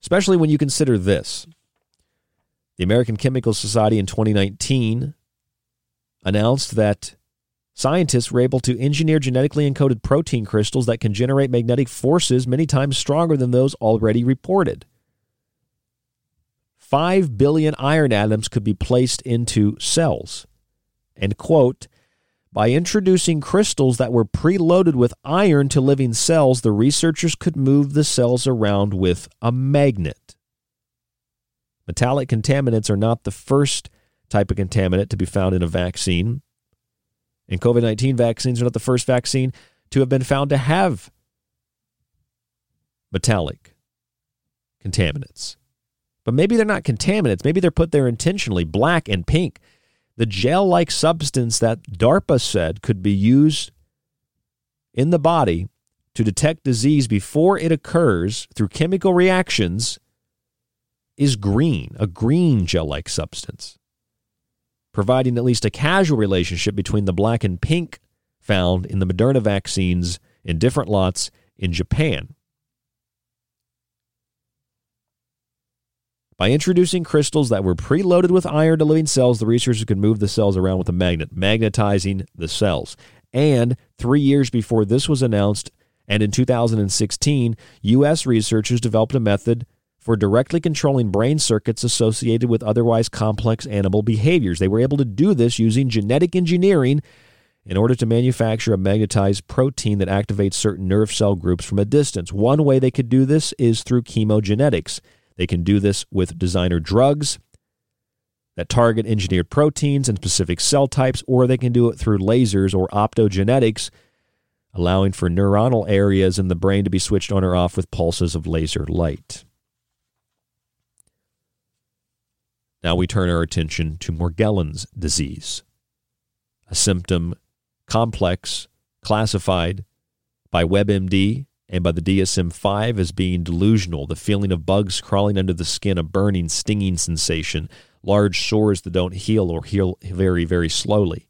Especially when you consider this. The American Chemical Society in 2019 announced that scientists were able to engineer genetically encoded protein crystals that can generate magnetic forces many times stronger than those already reported. 5 billion iron atoms could be placed into cells. And, quote, by introducing crystals that were preloaded with iron to living cells, the researchers could move the cells around with a magnet. Metallic contaminants are not the first type of contaminant to be found in a vaccine. And COVID 19 vaccines are not the first vaccine to have been found to have metallic contaminants. But maybe they're not contaminants. Maybe they're put there intentionally, black and pink. The gel like substance that DARPA said could be used in the body to detect disease before it occurs through chemical reactions is green, a green gel like substance, providing at least a casual relationship between the black and pink found in the Moderna vaccines in different lots in Japan. By introducing crystals that were preloaded with iron to living cells, the researchers could move the cells around with a magnet, magnetizing the cells. And three years before this was announced, and in 2016, U.S. researchers developed a method for directly controlling brain circuits associated with otherwise complex animal behaviors. They were able to do this using genetic engineering in order to manufacture a magnetized protein that activates certain nerve cell groups from a distance. One way they could do this is through chemogenetics. They can do this with designer drugs that target engineered proteins and specific cell types, or they can do it through lasers or optogenetics, allowing for neuronal areas in the brain to be switched on or off with pulses of laser light. Now we turn our attention to Morgellons disease, a symptom complex classified by WebMD and by the DSM 5 as being delusional, the feeling of bugs crawling under the skin, a burning, stinging sensation, large sores that don't heal or heal very, very slowly.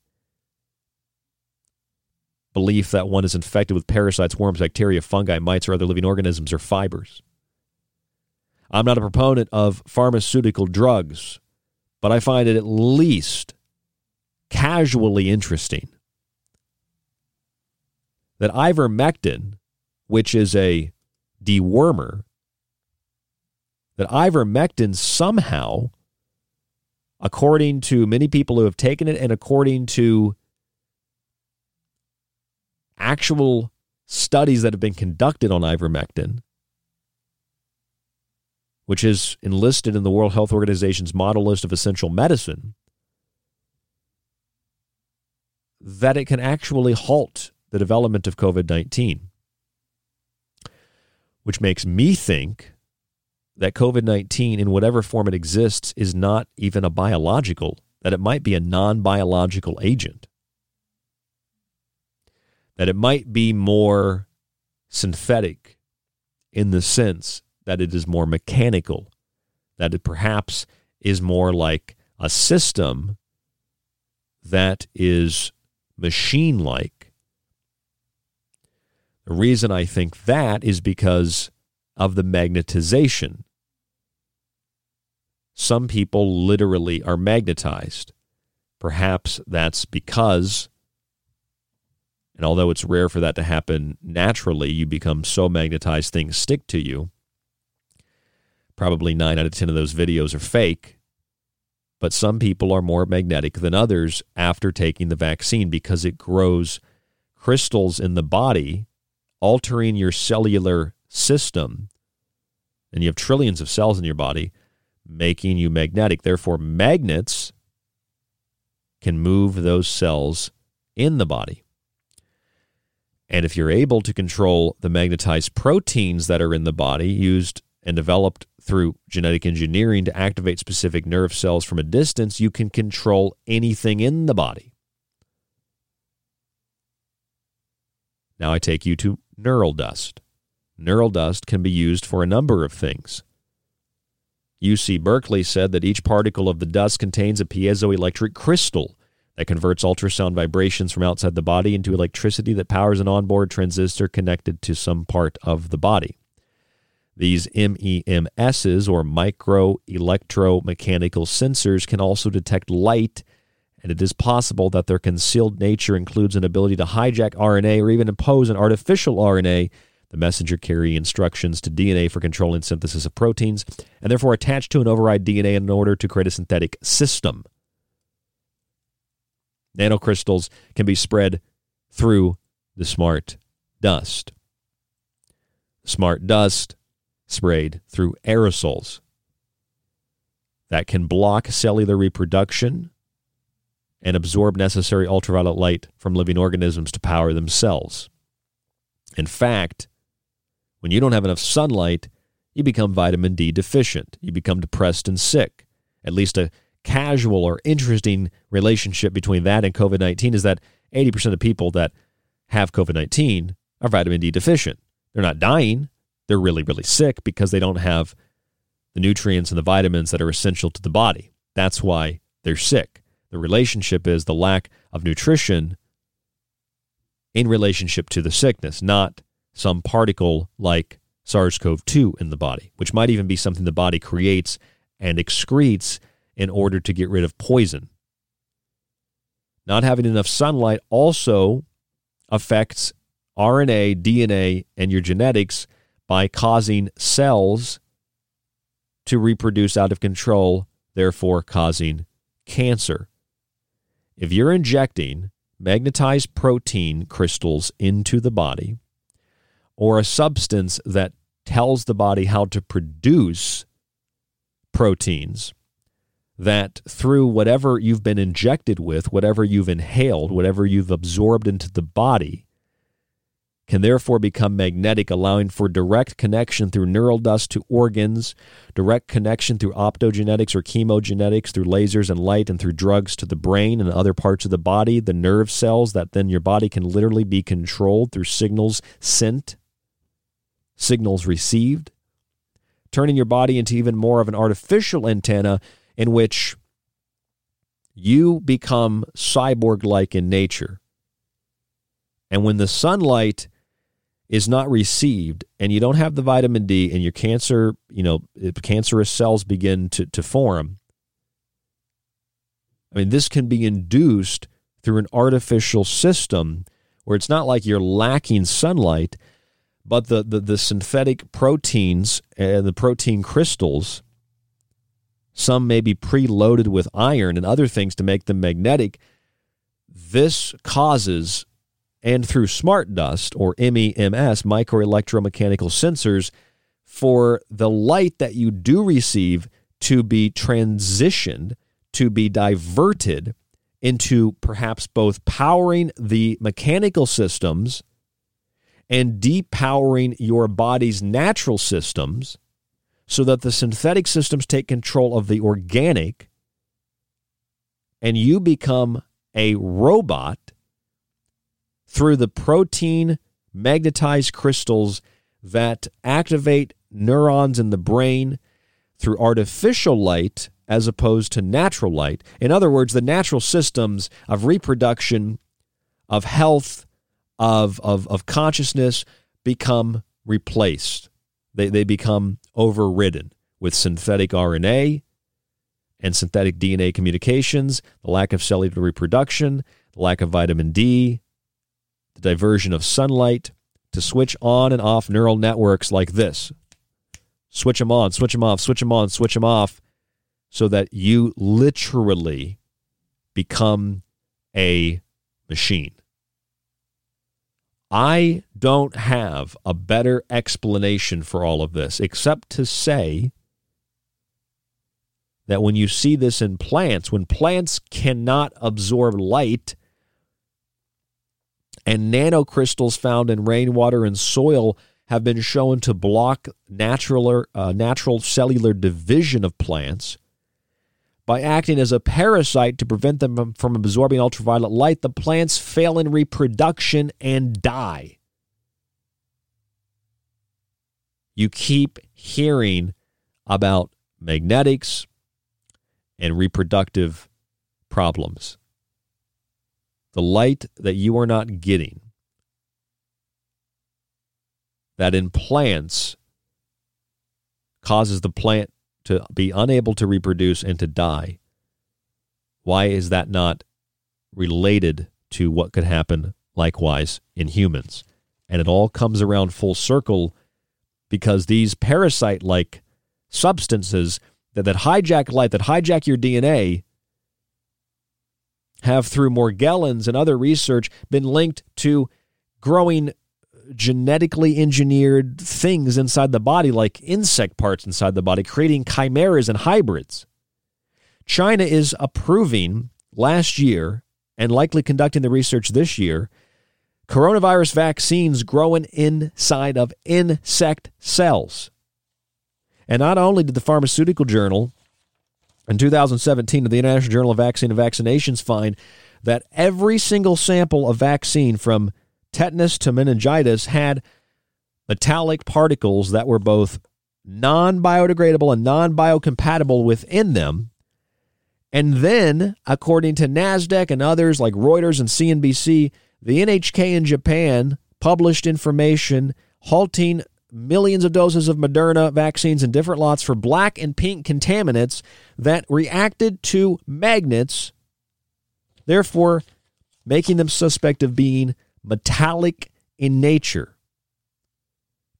Belief that one is infected with parasites, worms, bacteria, fungi, mites, or other living organisms or fibers. I'm not a proponent of pharmaceutical drugs, but I find it at least casually interesting that ivermectin which is a dewormer, that ivermectin somehow, according to many people who have taken it and according to actual studies that have been conducted on ivermectin, which is enlisted in the World Health Organization's model list of essential medicine, that it can actually halt the development of COVID 19 which makes me think that COVID 19, in whatever form it exists, is not even a biological, that it might be a non biological agent. That it might be more synthetic in the sense that it is more mechanical, that it perhaps is more like a system that is machine like the reason I think that is because of the magnetization. Some people literally are magnetized. Perhaps that's because, and although it's rare for that to happen naturally, you become so magnetized things stick to you. Probably nine out of 10 of those videos are fake. But some people are more magnetic than others after taking the vaccine because it grows crystals in the body altering your cellular system, and you have trillions of cells in your body, making you magnetic. Therefore, magnets can move those cells in the body. And if you're able to control the magnetized proteins that are in the body, used and developed through genetic engineering to activate specific nerve cells from a distance, you can control anything in the body. Now I take you to neural dust. neural dust can be used for a number of things. UC Berkeley said that each particle of the dust contains a piezoelectric crystal that converts ultrasound vibrations from outside the body into electricity that powers an onboard transistor connected to some part of the body. These MEMSs, or micro electromechanical sensors, can also detect light, and it is possible that their concealed nature includes an ability to hijack RNA or even impose an artificial RNA the messenger carry instructions to DNA for controlling synthesis of proteins, and therefore attach to and override DNA in order to create a synthetic system. Nanocrystals can be spread through the smart dust. Smart dust sprayed through aerosols that can block cellular reproduction and absorb necessary ultraviolet light from living organisms to power themselves. In fact, when you don't have enough sunlight, you become vitamin D deficient. You become depressed and sick. At least a casual or interesting relationship between that and COVID 19 is that 80% of people that have COVID 19 are vitamin D deficient. They're not dying, they're really, really sick because they don't have the nutrients and the vitamins that are essential to the body. That's why they're sick. The relationship is the lack of nutrition in relationship to the sickness, not some particle like SARS CoV 2 in the body, which might even be something the body creates and excretes in order to get rid of poison. Not having enough sunlight also affects RNA, DNA, and your genetics by causing cells to reproduce out of control, therefore causing cancer. If you're injecting magnetized protein crystals into the body, or a substance that tells the body how to produce proteins that through whatever you've been injected with, whatever you've inhaled, whatever you've absorbed into the body, can therefore become magnetic, allowing for direct connection through neural dust to organs, direct connection through optogenetics or chemogenetics, through lasers and light, and through drugs to the brain and other parts of the body, the nerve cells that then your body can literally be controlled through signals sent signals received, turning your body into even more of an artificial antenna in which you become cyborg like in nature. And when the sunlight is not received and you don't have the vitamin D and your cancer, you know, eh, cancerous cells begin to, to form, I mean, this can be induced through an artificial system where it's not like you're lacking sunlight, but the, the, the synthetic proteins and the protein crystals, some may be preloaded with iron and other things to make them magnetic. This causes, and through smart dust or MEMS, micro electromechanical sensors, for the light that you do receive to be transitioned, to be diverted into perhaps both powering the mechanical systems and depowering your body's natural systems so that the synthetic systems take control of the organic and you become a robot through the protein magnetized crystals that activate neurons in the brain through artificial light as opposed to natural light. In other words, the natural systems of reproduction, of health, of, of, of consciousness become replaced. They, they become overridden with synthetic RNA and synthetic DNA communications, the lack of cellular reproduction, the lack of vitamin D, the diversion of sunlight to switch on and off neural networks like this. Switch them on, switch them off, switch them on, switch them off, so that you literally become a machine. I don't have a better explanation for all of this except to say that when you see this in plants, when plants cannot absorb light, and nanocrystals found in rainwater and soil have been shown to block natural, uh, natural cellular division of plants, by acting as a parasite to prevent them from absorbing ultraviolet light, the plants fail in reproduction and die. You keep hearing about magnetics and reproductive problems. The light that you are not getting, that in plants causes the plant to be unable to reproduce and to die. Why is that not related to what could happen likewise in humans? And it all comes around full circle because these parasite like substances that, that hijack light, that hijack your DNA, have through Morgellons and other research been linked to growing genetically engineered things inside the body, like insect parts inside the body, creating chimeras and hybrids. China is approving last year and likely conducting the research this year coronavirus vaccines growing inside of insect cells. And not only did the Pharmaceutical Journal in 2017 of the International Journal of Vaccine and Vaccinations find that every single sample of vaccine from tetanus to meningitis had metallic particles that were both non biodegradable and non biocompatible within them. And then, according to NASDAQ and others like Reuters and CNBC, the NHK in Japan published information halting millions of doses of Moderna vaccines in different lots for black and pink contaminants that reacted to magnets, therefore making them suspect of being metallic in nature,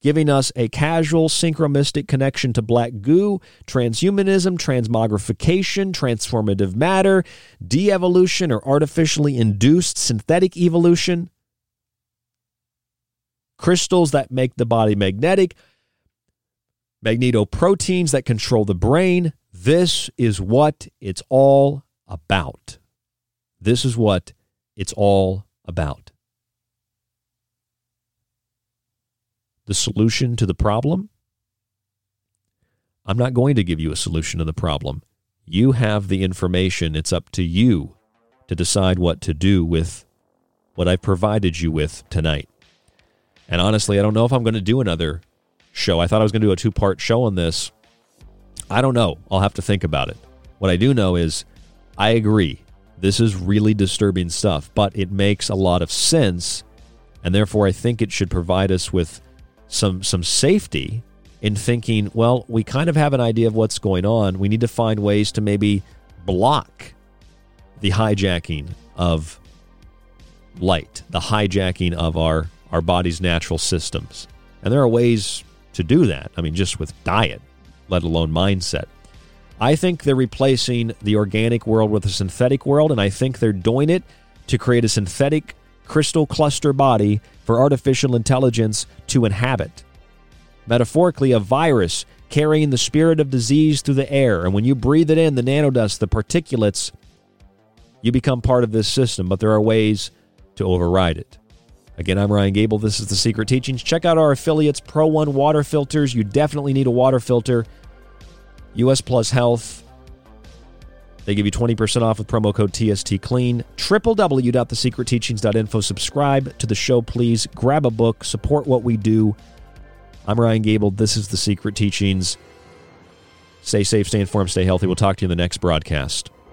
giving us a casual synchromystic connection to black goo, transhumanism, transmogrification, transformative matter, de evolution, or artificially induced synthetic evolution crystals that make the body magnetic, magnetoproteins that control the brain. This is what it's all about. This is what it's all about. The solution to the problem? I'm not going to give you a solution to the problem. You have the information. It's up to you to decide what to do with what I've provided you with tonight. And honestly, I don't know if I'm going to do another show. I thought I was going to do a two part show on this. I don't know. I'll have to think about it. What I do know is I agree. This is really disturbing stuff, but it makes a lot of sense. And therefore, I think it should provide us with some, some safety in thinking, well, we kind of have an idea of what's going on. We need to find ways to maybe block the hijacking of light, the hijacking of our our body's natural systems. And there are ways to do that. I mean, just with diet, let alone mindset. I think they're replacing the organic world with a synthetic world, and I think they're doing it to create a synthetic crystal cluster body for artificial intelligence to inhabit. Metaphorically, a virus carrying the spirit of disease through the air, and when you breathe it in, the nanodust, the particulates, you become part of this system, but there are ways to override it. Again, I'm Ryan Gable. This is The Secret Teachings. Check out our affiliates, Pro One Water Filters. You definitely need a water filter. US Plus Health. They give you 20% off with promo code TST Clean. www.thesecretteachings.info. Subscribe to the show, please. Grab a book. Support what we do. I'm Ryan Gable. This is The Secret Teachings. Stay safe, stay informed, stay healthy. We'll talk to you in the next broadcast.